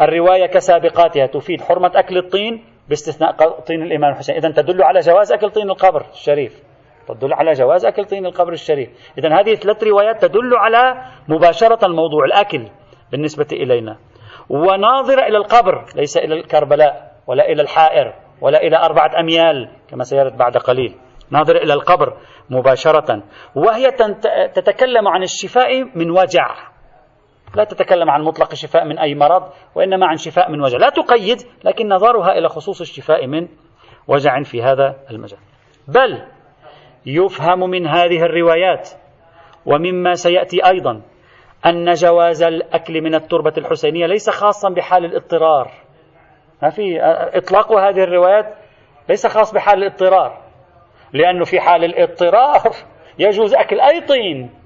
[SPEAKER 1] الرواية كسابقاتها تفيد حرمة أكل الطين باستثناء طين الإمام الحسين. إذا تدل على جواز أكل طين القبر الشريف. تدل على جواز أكل طين القبر الشريف. إذا هذه ثلاث روايات تدل على مباشرة الموضوع الأكل بالنسبة إلينا. وناظرة إلى القبر ليس إلى الكربلاء ولا إلى الحائر ولا إلى أربعة أميال كما سيرد بعد قليل. ناظرة إلى القبر مباشرة. وهي تتكلم عن الشفاء من وجع. لا تتكلم عن مطلق الشفاء من أي مرض وإنما عن شفاء من وجع. لا تقيد لكن نظرها إلى خصوص الشفاء من وجع في هذا المجال. بل يفهم من هذه الروايات ومما سيأتي أيضا أن جواز الأكل من التربة الحسينية ليس خاصا بحال الاضطرار. ما في إطلاق هذه الروايات ليس خاص بحال الاضطرار لأنه في حال الاضطرار يجوز أكل أي طين.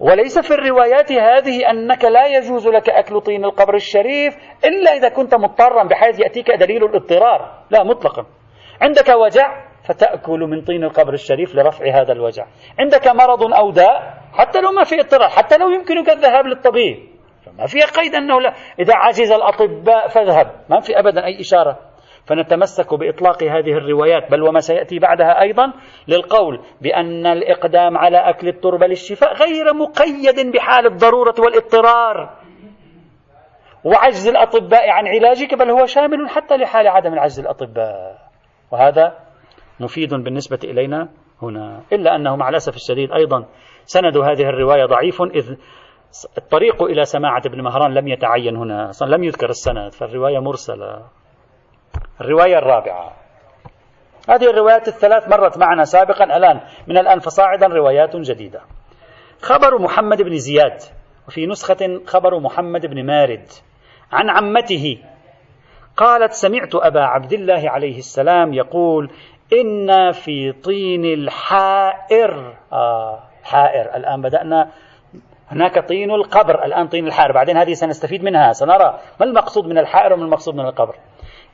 [SPEAKER 1] وليس في الروايات هذه أنك لا يجوز لك أكل طين القبر الشريف إلا إذا كنت مضطرا بحيث يأتيك دليل الاضطرار. لا مطلقا. عندك وجع فتأكل من طين القبر الشريف لرفع هذا الوجع. عندك مرض أو داء حتى لو ما في اضطرار حتى لو يمكنك الذهاب للطبيب. ما في قيد أنه لا. إذا عجز الأطباء فاذهب. ما في أبدا أي إشارة. فنتمسك بإطلاق هذه الروايات بل وما سيأتي بعدها أيضا للقول بأن الإقدام على أكل التربة للشفاء غير مقيد بحال الضرورة والاضطرار. وعجز الأطباء عن علاجك بل هو شامل حتى لحال عدم العجز الأطباء. وهذا مفيد بالنسبة إلينا هنا إلا أنه مع الأسف الشديد أيضا سند هذه الرواية ضعيف إذ الطريق إلى سماعة ابن مهران لم يتعين هنا أصلا لم يذكر السند فالرواية مرسلة. الرواية الرابعة. هذه الروايات الثلاث مرت معنا سابقا الآن من الآن فصاعدا روايات جديدة. خبر محمد بن زياد وفي نسخة خبر محمد بن مارد عن عمته قالت سمعت أبا عبد الله عليه السلام يقول إن في طين الحائر آه حائر. الآن بدأنا هناك طين القبر الآن طين الحائر. بعدين هذه سنستفيد منها سنرى ما المقصود من الحائر وما المقصود من القبر.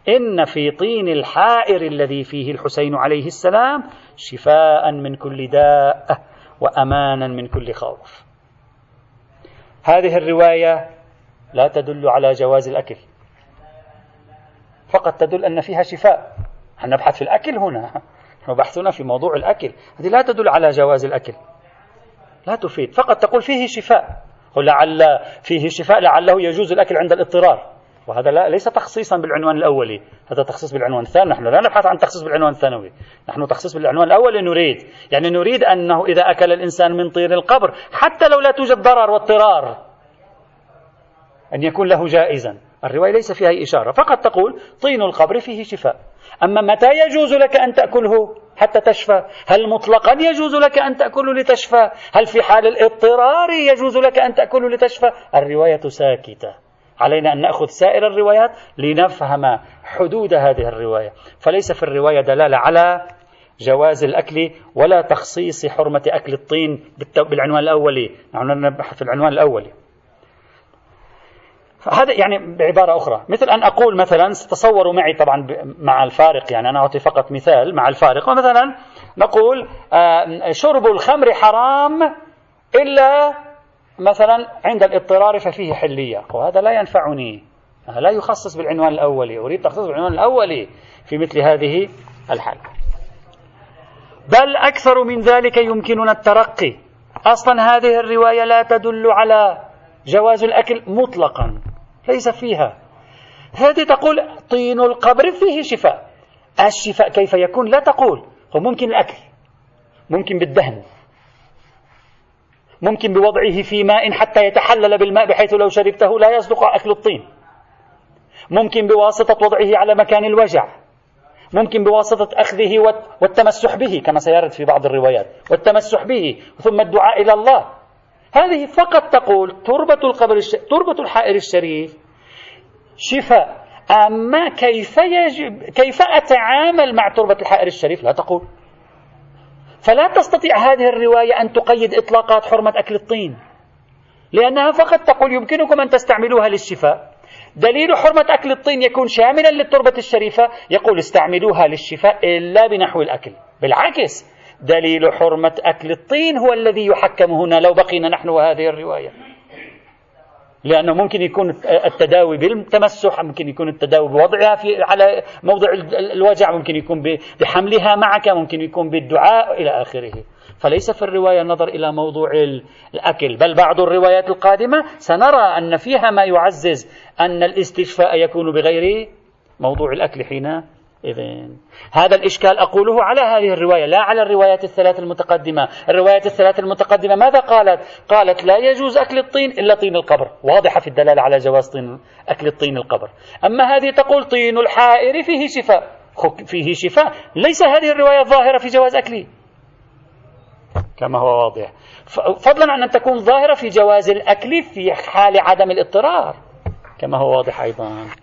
[SPEAKER 1] إن في طين الحائر الذي فيه الحسين عليه السلام شفاء من كل داء وأمانا من كل خوف. هذه الرواية لا تدل على جواز الأكل. فقط تدل أن فيها شفاء. نبحث في الأكل هنا. نحن بحثنا في موضوع الأكل. هذه لا تدل على جواز الأكل. لا تفيد. فقط تقول فيه شفاء. ولعل فيه شفاء لعله يجوز الأكل عند الاضطرار. وهذا لا ليس تخصيصا بالعنوان الأولي. هذا تخصيص بالعنوان الثاني. نحن لا نبحث عن تخصيص بالعنوان الثانوي. نحن تخصيص بالعنوان الأولي نريد. يعني نريد أنه إذا أكل الإنسان من طين القبر حتى لو لا توجد ضرر واضطرار أن يكون له جائزا. الرواية ليس فيها أي إشارة. فقط تقول طين القبر فيه شفاء. أما متى يجوز لك أن تأكله؟ حتى تشفى. هل مطلقا يجوز لك أن تأكله لتشفى؟ هل في حال الاضطرار يجوز لك أن تأكله لتشفى؟ الرواية ساكتة. علينا أن نأخذ سائر الروايات لنفهم حدود هذه الرواية. فليس في الرواية دلالة على جواز الأكل ولا تخصيص حرمة أكل الطين بالعنوان الأولي. نحن نبحث في العنوان الأولي. هذا يعني بعبارة أخرى. مثل أن أقول مثلا تصوروا معي طبعا مع الفارق يعني أنا أعطي فقط مثال مع الفارق. ومثلا نقول آه، شرب الخمر حرام إلا مثلا عند الاضطرار ففيه حلية. وهذا لا ينفعني. لا يخصص بالعنوان الأولي. أريد تخصيص بالعنوان الأولي في مثل هذه الحالة بل أكثر من ذلك يمكننا الترقي. أصلا هذه الرواية لا تدل على جواز الأكل مطلقا. ليس فيها. هذه تقول طين القبر فيه شفاء. الشفاء كيف يكون؟ لا تقول. هو ممكن الأكل. ممكن بالدهن. ممكن بوضعه في ماء حتى يتحلل بالماء بحيث لو شربته لا يصدق أكل الطين. ممكن بواسطة وضعه على مكان الوجع. ممكن بواسطة أخذه والتمسح به كما سيرد في بعض الروايات. والتمسح به ثم الدعاء إلى الله. هذه فقط تقول تربة القبر الش... تربة الحائر الشريف شفاء. أما كيف يجب كيف أتعامل مع تربة الحائر الشريف؟ لا تقول. فلا تستطيع هذه الرواية أن تقيد إطلاقات حرمة أكل الطين. لأنها فقط تقول يمكنكم أن تستعملوها للشفاء. دليل حرمة أكل الطين يكون شاملا للتربة الشريفة يقول استعملوها للشفاء إلا بنحو الأكل. بالعكس دليل حرمة أكل الطين هو الذي يحكم هنا لو بقينا نحن وهذه الرواية. لأنه ممكن يكون التداوي بالتمسح ممكن يكون التداوي بوضعها في على موضع الوجع ممكن يكون بحملها معك ممكن يكون بالدعاء إلى آخره. فليس في الرواية النظر إلى موضوع الأكل بل بعض الروايات القادمة سنرى أن فيها ما يعزز أن الاستشفاء يكون بغير موضوع الأكل حين إذن. هذا الإشكال أقوله على هذه الرواية لا على الروايات الثلاث المتقدمة. الروايات الثلاث المتقدمة ماذا قالت؟ قالت لا يجوز أكل الطين إلا طين القبر. واضحة في الدلالة على جواز طين أكل الطين القبر. أما هذه تقول طين الحائر فيه شفاء. فيه شفاء. ليس هذه الرواية ظاهرة في جواز أكله. كما هو واضح. فضلا عن أن تكون ظاهرة في جواز الأكل في حال عدم الاضطرار. كما هو واضح أيضا.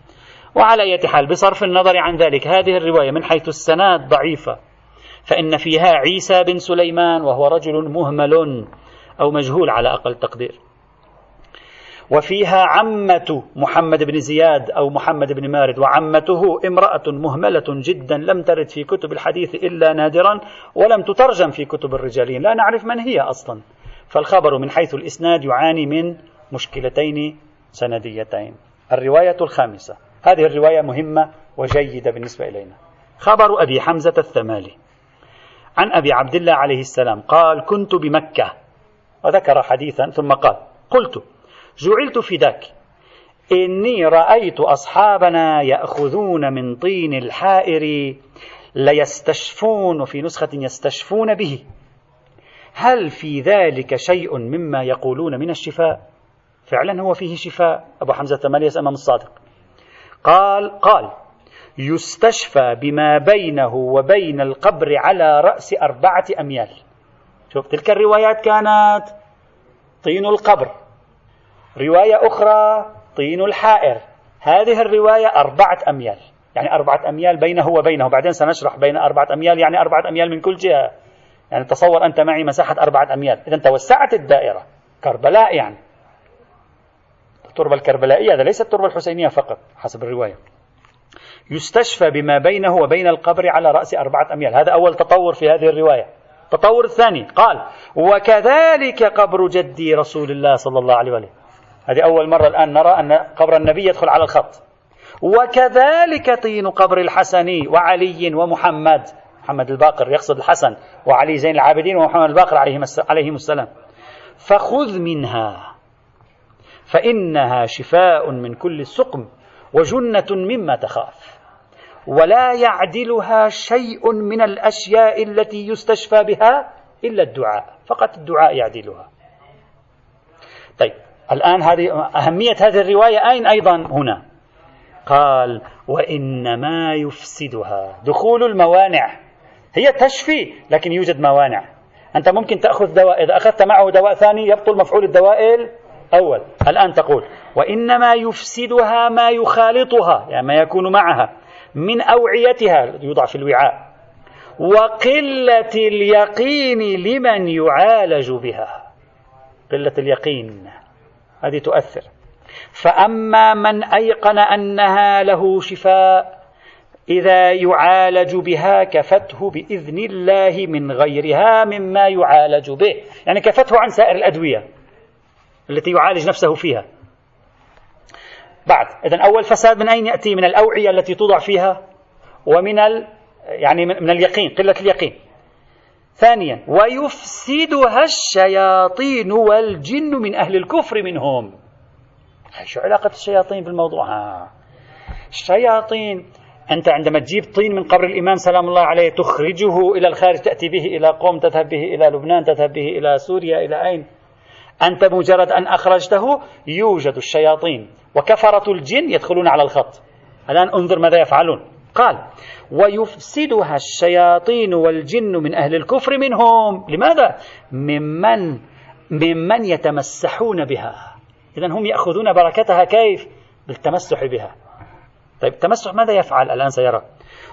[SPEAKER 1] وعلى أي حال بصرف النظر عن ذلك هذه الرواية من حيث السناد ضعيفة فإن فيها عيسى بن سليمان وهو رجل مهمل أو مجهول على أقل تقدير. وفيها عمة محمد بن زياد أو محمد بن مارد وعمته امرأة مهملة جدا لم ترد في كتب الحديث إلا نادرا ولم تترجم في كتب الرجالين لا نعرف من هي أصلا. فالخبر من حيث الإسناد يعاني من مشكلتين سنديتين. الرواية الخامسة. هذه الرواية مهمة وجيدة بالنسبة إلينا. خبر أبي حمزة الثمالي. عن أبي عبد الله عليه السلام قال كنت بمكة. وذكر حديثا ثم قال قلت جعلت فداك. إني رأيت أصحابنا يأخذون من طين الحائر ليستشفون وفي نسخة يستشفون به. هل في ذلك شيء مما يقولون من الشفاء؟ فعلا هو فيه شفاء. أبو حمزة الثمالي أمام الصادق. قال قال يستشفى بما بينه وبين القبر على رأس أربعة أميال. شوف تلك الروايات كانت طين القبر. رواية أخرى طين الحائر. هذه الرواية أربعة أميال. يعني أربعة أميال بينه وبينه. بعدين سنشرح بين أربعة أميال يعني أربعة أميال من كل جهة. يعني تصور أنت معي مساحة أربعة أميال. إذا توسعت الدائرة. كربلاء يعني. التربة الكربلائية هذا ليس التربة الحسينية فقط حسب الرواية. يستشفى بما بينه وبين القبر على رأس أربعة أميال. هذا أول تطور في هذه الرواية. التطور الثاني قال وكذلك قبر جدي رسول الله صلى الله عليه وسلم. هذه أول مرة الآن نرى أن قبر النبي يدخل على الخط. وكذلك طين قبر الحسن وعلي ومحمد. محمد الباقر يقصد الحسن وعلي زين العابدين ومحمد الباقر عليهم السلام. فخذ منها. فإنها شفاء من كل سقم وجنة مما تخاف. ولا يعدلها شيء من الأشياء التي يستشفى بها إلا الدعاء. فقط الدعاء يعدلها. طيب الآن هذه أهمية هذه الرواية أين أيضا؟ هنا. قال وإنما يفسدها. دخول الموانع. هي تشفي لكن يوجد موانع. أنت ممكن تأخذ دواء إذا أخذت معه دواء ثاني يبطل مفعول الدواء الأول الآن تقول وإنما يفسدها ما يخالطها يعني ما يكون معها من أوعيتها يوضع في الوعاء وقلة اليقين لمن يعالج بها. قلة اليقين هذه تؤثر. فأما من أيقن أنها له شفاء إذا يعالج بها كفته بإذن الله من غيرها مما يعالج به. يعني كفته عن سائر الأدوية. التي يعالج نفسه فيها. بعد إذا أول فساد من أين يأتي؟ من الأوعية التي توضع فيها ومن ال يعني من اليقين قلة اليقين. ثانيا ويفسدها الشياطين والجن من أهل الكفر منهم. شو علاقة الشياطين بالموضوع؟ ها. الشياطين أنت عندما تجيب طين من قبر الإمام سلام الله عليه تخرجه إلى الخارج تأتي به إلى قوم تذهب به إلى لبنان تذهب به إلى سوريا إلى أين؟ أنت مجرد أن أخرجته يوجد الشياطين وكفرة الجن يدخلون على الخط. الآن انظر ماذا يفعلون. قال ويفسدها الشياطين والجن من أهل الكفر منهم. لماذا؟ ممن ممن يتمسحون بها. إذا هم يأخذون بركتها كيف؟ بالتمسح بها. طيب التمسح ماذا يفعل الآن سيرى؟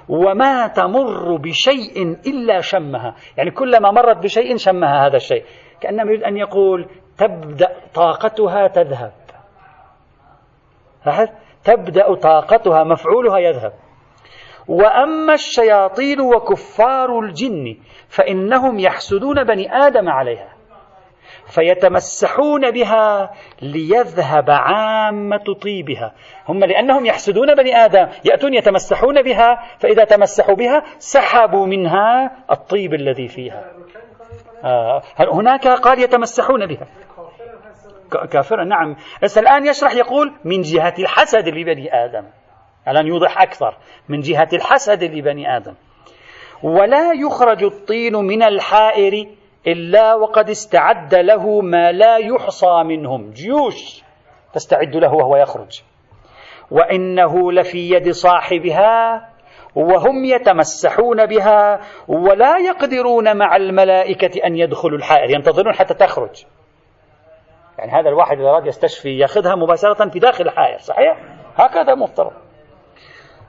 [SPEAKER 1] وما تمر بشيء إلا شمها. يعني كلما مرت بشيء شمها هذا الشيء. كأنما يريد أن يقول تبدأ طاقتها تذهب. تبدأ طاقتها مفعولها يذهب. وأما الشياطين وكفار الجن فإنهم يحسدون بني آدم عليها فيتمسحون بها ليذهب عامة طيبها. هم لأنهم يحسدون بني آدم يأتون يتمسحون بها فإذا تمسحوا بها سحبوا منها الطيب الذي فيها. آه هناك قال يتمسحون بها؟ كافرا نعم. بس الآن يشرح يقول من جهة الحسد لبني آدم. الآن يوضح أكثر؟ من جهة الحسد لبني آدم. ولا يخرج الطين من الحائر إلا وقد استعد له ما لا يحصى منهم. جيوش تستعد له وهو يخرج. وإنه لفي يد صاحبها وهم يتمسحون بها ولا يقدرون مع الملائكة أن يدخلوا الحائر. ينتظرون حتى تخرج. يعني هذا الواحد إذا أراد يستشفي يأخذها مباشرة في داخل الحائر صحيح؟ هكذا مفترض.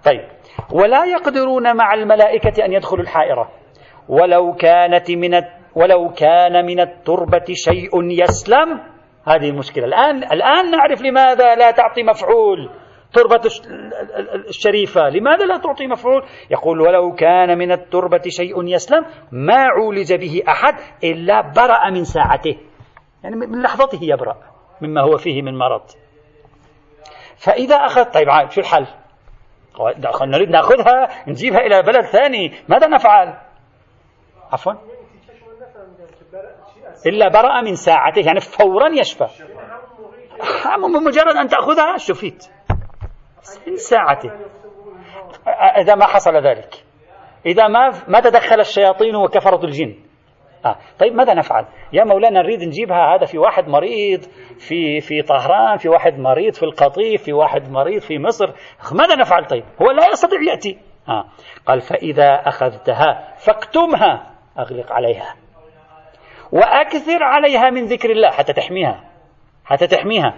[SPEAKER 1] طيب. ولا يقدرون مع الملائكة أن يدخلوا الحائرة. ولو كانت من ولو كان من التربة شيء يسلم هذه المشكلة الآن الآن نعرف لماذا لا تعطي مفعول تربة الشريفة. لماذا لا تعطي مفعول؟ يقول ولو كان من التربة شيء يسلم ما عولج به أحد إلا برأ من ساعته. يعني من لحظته يبرأ مما هو فيه من مرض. فإذا أخذ طيب عاد شو الحل؟ نريد نأخذها نجيبها إلى بلد ثاني. ماذا نفعل؟ عفوا. إلا برأ من ساعته يعني فورا يشفى. مجرد أن تأخذها شفيت من ساعته. إذا ما حصل ذلك. إذا ما ما تدخل الشياطين وكفرة الجن. آه. طيب ماذا نفعل؟ يا مولانا نريد نجيبها هذا في واحد مريض في في طهران، في واحد مريض في القطيف، في واحد مريض في مصر، ماذا نفعل طيب؟ هو لا يستطيع يأتي. آه. قال فإذا أخذتها فاكتمها أغلق عليها. وأكثر عليها من ذكر الله حتى تحميها. حتى تحميها.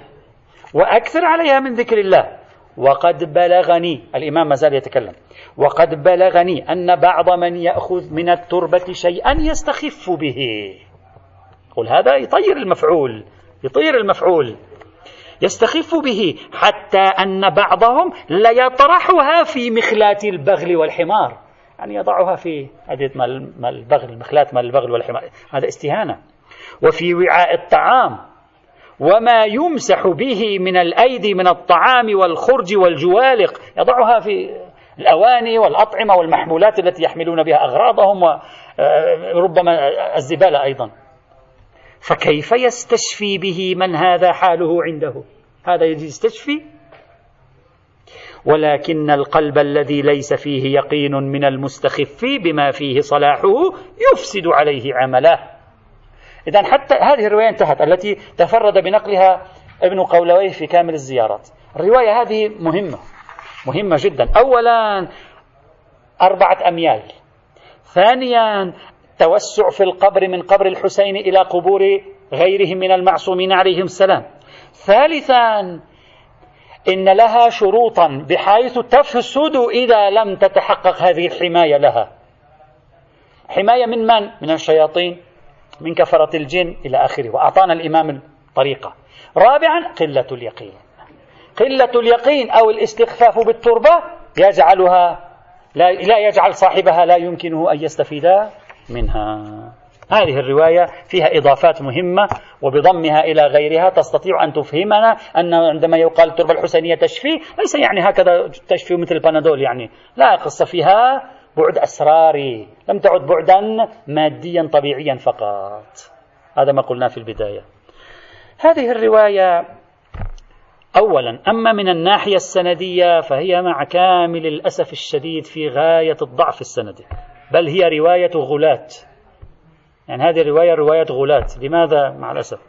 [SPEAKER 1] وأكثر عليها من ذكر الله. وقد بلغني الإمام ما زال يتكلم وقد بلغني أن بعض من يأخذ من التربة شيئا يستخف به. قل هذا يطير المفعول يطير المفعول. يستخف به حتى أن بعضهم ليطرحها في مخلات البغل والحمار. يعني يضعها في أدية مال البغل المخلات مال البغل والحمار. هذا استهانة. وفي وعاء الطعام. وما يمسح به من الأيدي من الطعام والخرج والجوالق. يضعها في الأواني والأطعمة والمحمولات التي يحملون بها أغراضهم وربما الزبالة أيضا. فكيف يستشفي به من هذا حاله عنده؟ هذا يجي يستشفي؟ ولكن القلب الذي ليس فيه يقين من المستخف بما فيه صلاحه يفسد عليه عمله. إذا حتى هذه الرواية انتهت التي تفرد بنقلها ابن قولويه في كامل الزيارات. الرواية هذه مهمة مهمة جدا. أولا أربعة أميال. ثانيا توسع في القبر من قبر الحسين إلى قبور غيرهم من المعصومين عليهم السلام. ثالثا إن لها شروطا بحيث تفسد إذا لم تتحقق هذه الحماية لها. حماية من من؟ من الشياطين. من كفرة الجن إلى آخره وأعطانا الإمام الطريقة. رابعا قلة اليقين. قلة اليقين أو الاستخفاف بالتربة يجعلها لا, لا يجعل صاحبها لا يمكنه أن يستفيد منها. هذه الرواية فيها إضافات مهمة وبضمها إلى غيرها تستطيع أن تفهمنا أن عندما يقال التربة الحسينية تشفي ليس يعني هكذا تشفي مثل البنادول يعني. لا قصة فيها بعد أسراري لم تعد بعدا ماديا طبيعيا فقط. هذا ما قلنا في البداية. هذه الرواية أولا أما من الناحية السندية فهي مع كامل الأسف الشديد في غاية الضعف السندي. بل هي رواية غلاة. يعني هذه الرواية رواية غلاة. لماذا؟ مع الأسف.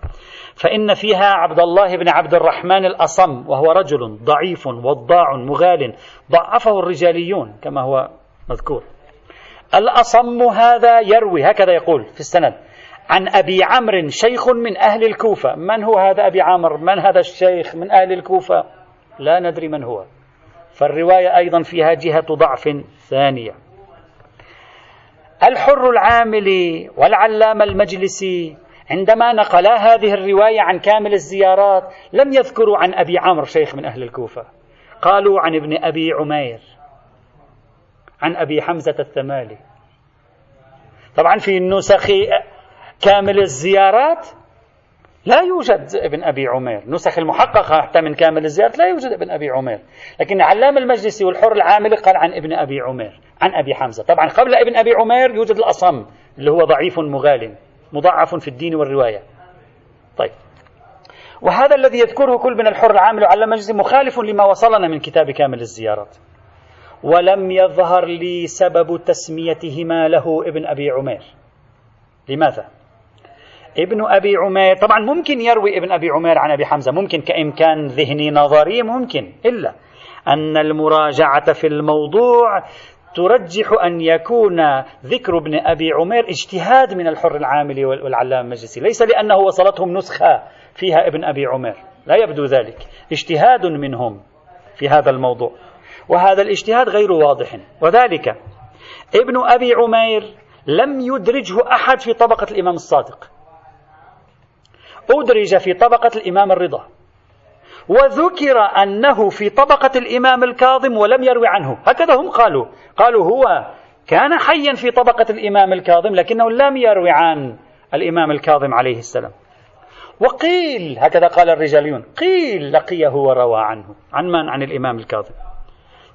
[SPEAKER 1] فإن فيها عبد الله بن عبد الرحمن الأصم وهو رجل ضعيف وضاع مغال ضعفه الرجاليون كما هو مذكور. الأصم هذا يروي هكذا يقول في السند عن أبي عمرو شيخ من أهل الكوفة. من هو هذا أبي عمرو؟ من هذا الشيخ من أهل الكوفة؟ لا ندري من هو. فالرواية أيضا فيها جهة ضعف ثانية. الحر العاملي والعلامة المجلسي عندما نقلا هذه الرواية عن كامل الزيارات لم يذكروا عن أبي عمرو شيخ من أهل الكوفة. قالوا عن ابن أبي عمير. عن أبي حمزة الثمالي. طبعا في النسخ كامل الزيارات لا يوجد ابن أبي عمير. نسخ المحققة حتى من كامل الزيارات لا يوجد ابن أبي عمير. لكن علام المجلسي والحر العاملي قال عن ابن أبي عمير عن أبي حمزة. طبعا قبل ابن أبي عمير يوجد الأصم اللي هو ضعيف مغال مضعف في الدين والرواية. طيب. وهذا الذي يذكره كل من الحر العامل وعلام المجلسي مخالف لما وصلنا من كتاب كامل الزيارات. ولم يظهر لي سبب تسميتهما له ابن أبي عمير. لماذا؟ ابن أبي عمير طبعا ممكن يروي ابن أبي عمير عن أبي حمزة ممكن كإمكان ذهني نظري ممكن إلا أن المراجعة في الموضوع ترجح أن يكون ذكر ابن أبي عمير اجتهاد من الحر العامل والعلام المجلسي. ليس لأنه وصلتهم نسخة فيها ابن أبي عمير لا يبدو ذلك. اجتهاد منهم في هذا الموضوع. وهذا الاجتهاد غير واضح. وذلك ابن أبي عمير لم يدرجه أحد في طبقة الإمام الصادق. أدرج في طبقة الإمام الرضا. وذكر أنه في طبقة الإمام الكاظم ولم يروي عنه. هكذا هم قالوا. قالوا هو كان حيا في طبقة الإمام الكاظم لكنه لم يروي عن الإمام الكاظم عليه السلام. وقيل هكذا قال الرجاليون قيل لقيه وروى عنه. عن من؟ عن الإمام الكاظم.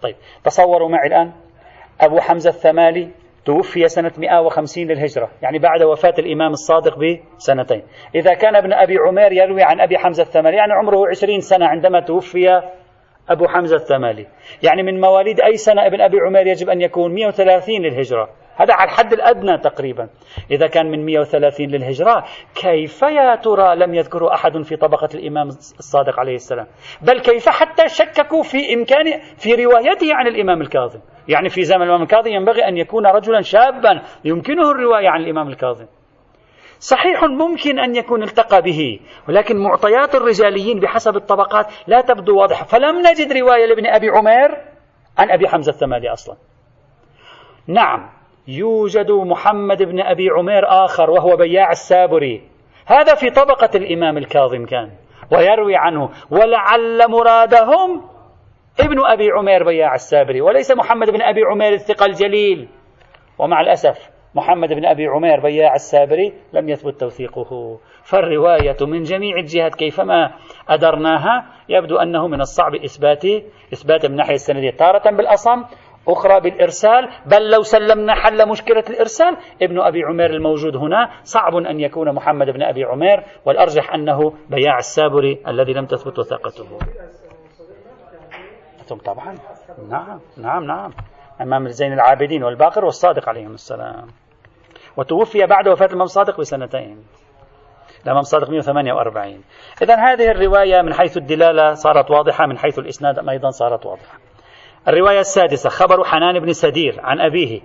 [SPEAKER 1] طيب تصوروا معي الآن. أبو حمزة الثمالي توفي سنة 150 للهجرة يعني بعد وفاة الإمام الصادق بسنتين. إذا كان ابن أبي عمير يروي عن أبي حمزة الثمالي يعني عمره 20 سنة عندما توفي أبو حمزة الثمالي. يعني من مواليد أي سنة ابن أبي عمير يجب أن يكون؟ 130 للهجرة. هذا على الحد الأدنى تقريبا. إذا كان من 130 للهجرة كيف يا ترى لم يذكره أحد في طبقة الإمام الصادق عليه السلام؟ بل كيف حتى شككوا في إمكان في روايته عن الإمام الكاظم؟ يعني في زمن الإمام الكاظم ينبغي أن يكون رجلا شابا يمكنه الرواية عن الإمام الكاظم. صحيح ممكن أن يكون التقى به ولكن معطيات الرجاليين بحسب الطبقات لا تبدو واضحة. فلم نجد رواية لابن أبي عمير عن أبي حمزة الثمالي أصلا. نعم. يوجد محمد بن أبي عمير آخر وهو بياع السابري. هذا في طبقة الإمام الكاظم كان ويروي عنه ولعل مرادهم ابن أبي عمير بياع السابري وليس محمد بن أبي عمير الثقة الجليل. ومع الأسف محمد بن أبي عمير بياع السابري لم يثبت توثيقه. فالرواية من جميع الجهات كيفما أدرناها يبدو أنه من الصعب إثبات إثبات من ناحية السندية تارة بالأصم. أخرى بالإرسال بل لو سلمنا حل مشكلة الإرسال ابن أبي عمير الموجود هنا صعب أن يكون محمد بن أبي عمير والأرجح أنه بياع السابري الذي لم تثبت وثاقته. طبعا. نعم نعم نعم. أمام زين العابدين والباقر والصادق عليهم السلام. وتوفي بعد وفاة الإمام الصادق بسنتين. الإمام الصادق 148 إذا هذه الرواية من حيث الدلالة صارت واضحة من حيث الإسناد أيضا صارت واضحة. الرواية السادسة خبر حنان بن سدير عن أبيه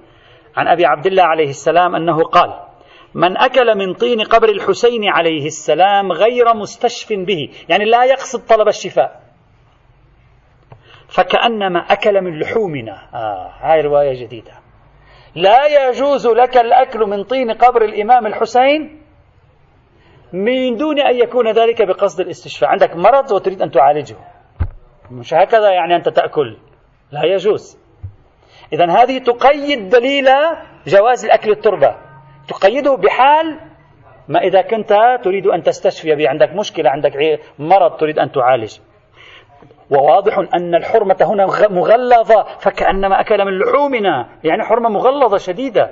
[SPEAKER 1] عن أبي عبد الله عليه السلام أنه قال من أكل من طين قبر الحسين عليه السلام غير مستشف به يعني لا يقصد طلب الشفاء. فكأنما أكل من لحومنا. آه هاي رواية جديدة. لا يجوز لك الأكل من طين قبر الإمام الحسين من دون أن يكون ذلك بقصد الاستشفاء. عندك مرض وتريد أن تعالجه. مش هكذا يعني أنت تأكل. لا يجوز. إذا هذه تقيد دليل جواز الأكل التربة. تقيده بحال ما إذا كنت تريد أن تستشفي به عندك مشكلة عندك مرض تريد أن تعالج. وواضح أن الحرمة هنا مغلظة فكأنما أكل من لحومنا يعني حرمة مغلظة شديدة.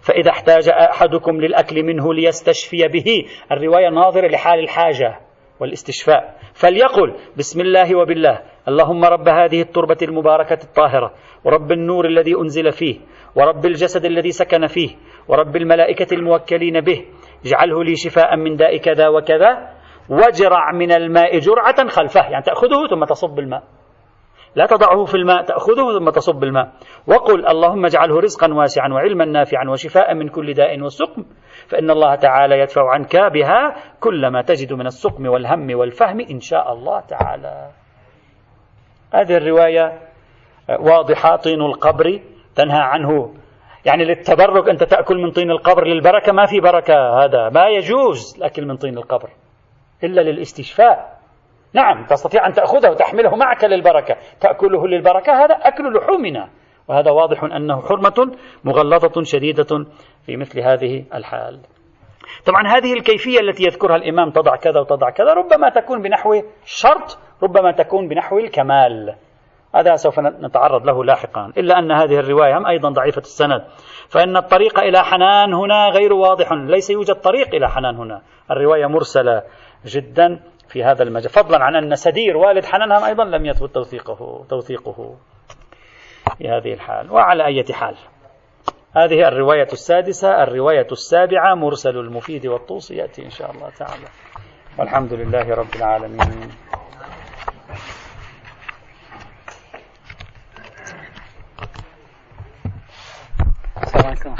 [SPEAKER 1] فإذا احتاج أحدكم للأكل منه ليستشفي به. الرواية ناظرة لحال الحاجة. والاستشفاء. فليقل بسم الله وبالله اللهم رب هذه التربة المباركة الطاهرة ورب النور الذي أنزل فيه ورب الجسد الذي سكن فيه ورب الملائكة الموكلين به اجعله لي شفاء من داء كذا وكذا واجرع من الماء جرعة خلفه يعني تأخذه ثم تصب الماء. لا تضعه في الماء تأخذه ثم تصب الماء وقل اللهم اجعله رزقا واسعا وعلما نافعا وشفاء من كل داء وسقم فإن الله تعالى يدفع عنك بها كل ما تجد من السقم والهم والفهم إن شاء الله تعالى. هذه الرواية واضحة طين القبر تنهى عنه. يعني للتبرك أنت تأكل من طين القبر للبركة ما في بركة هذا ما يجوز الأكل من طين القبر إلا للاستشفاء. نعم تستطيع أن تأخذه وتحمله معك للبركة. تأكله للبركة هذا أكل لحومنا. وهذا واضح أنه حرمة مغلظة شديدة في مثل هذه الحال. طبعا هذه الكيفية التي يذكرها الإمام تضع كذا وتضع كذا ربما تكون بنحو شرط ربما تكون بنحو الكمال. هذا سوف نتعرض له لاحقا. إلا أن هذه الرواية هم أيضا ضعيفة السند. فإن الطريق إلى حنان هنا غير واضح ليس يوجد طريق إلى حنان هنا. الرواية مرسلة جدا. في هذا المجال فضلا عن أن سدير والد حنان هم أيضا لم يثبت توثيقه توثيقه في هذه الحال. وعلى أي حال هذه الرواية السادسة الرواية السابعة مرسل المفيد والطوسي يأتي إن شاء الله تعالى. والحمد لله رب العالمين. السلام عليكم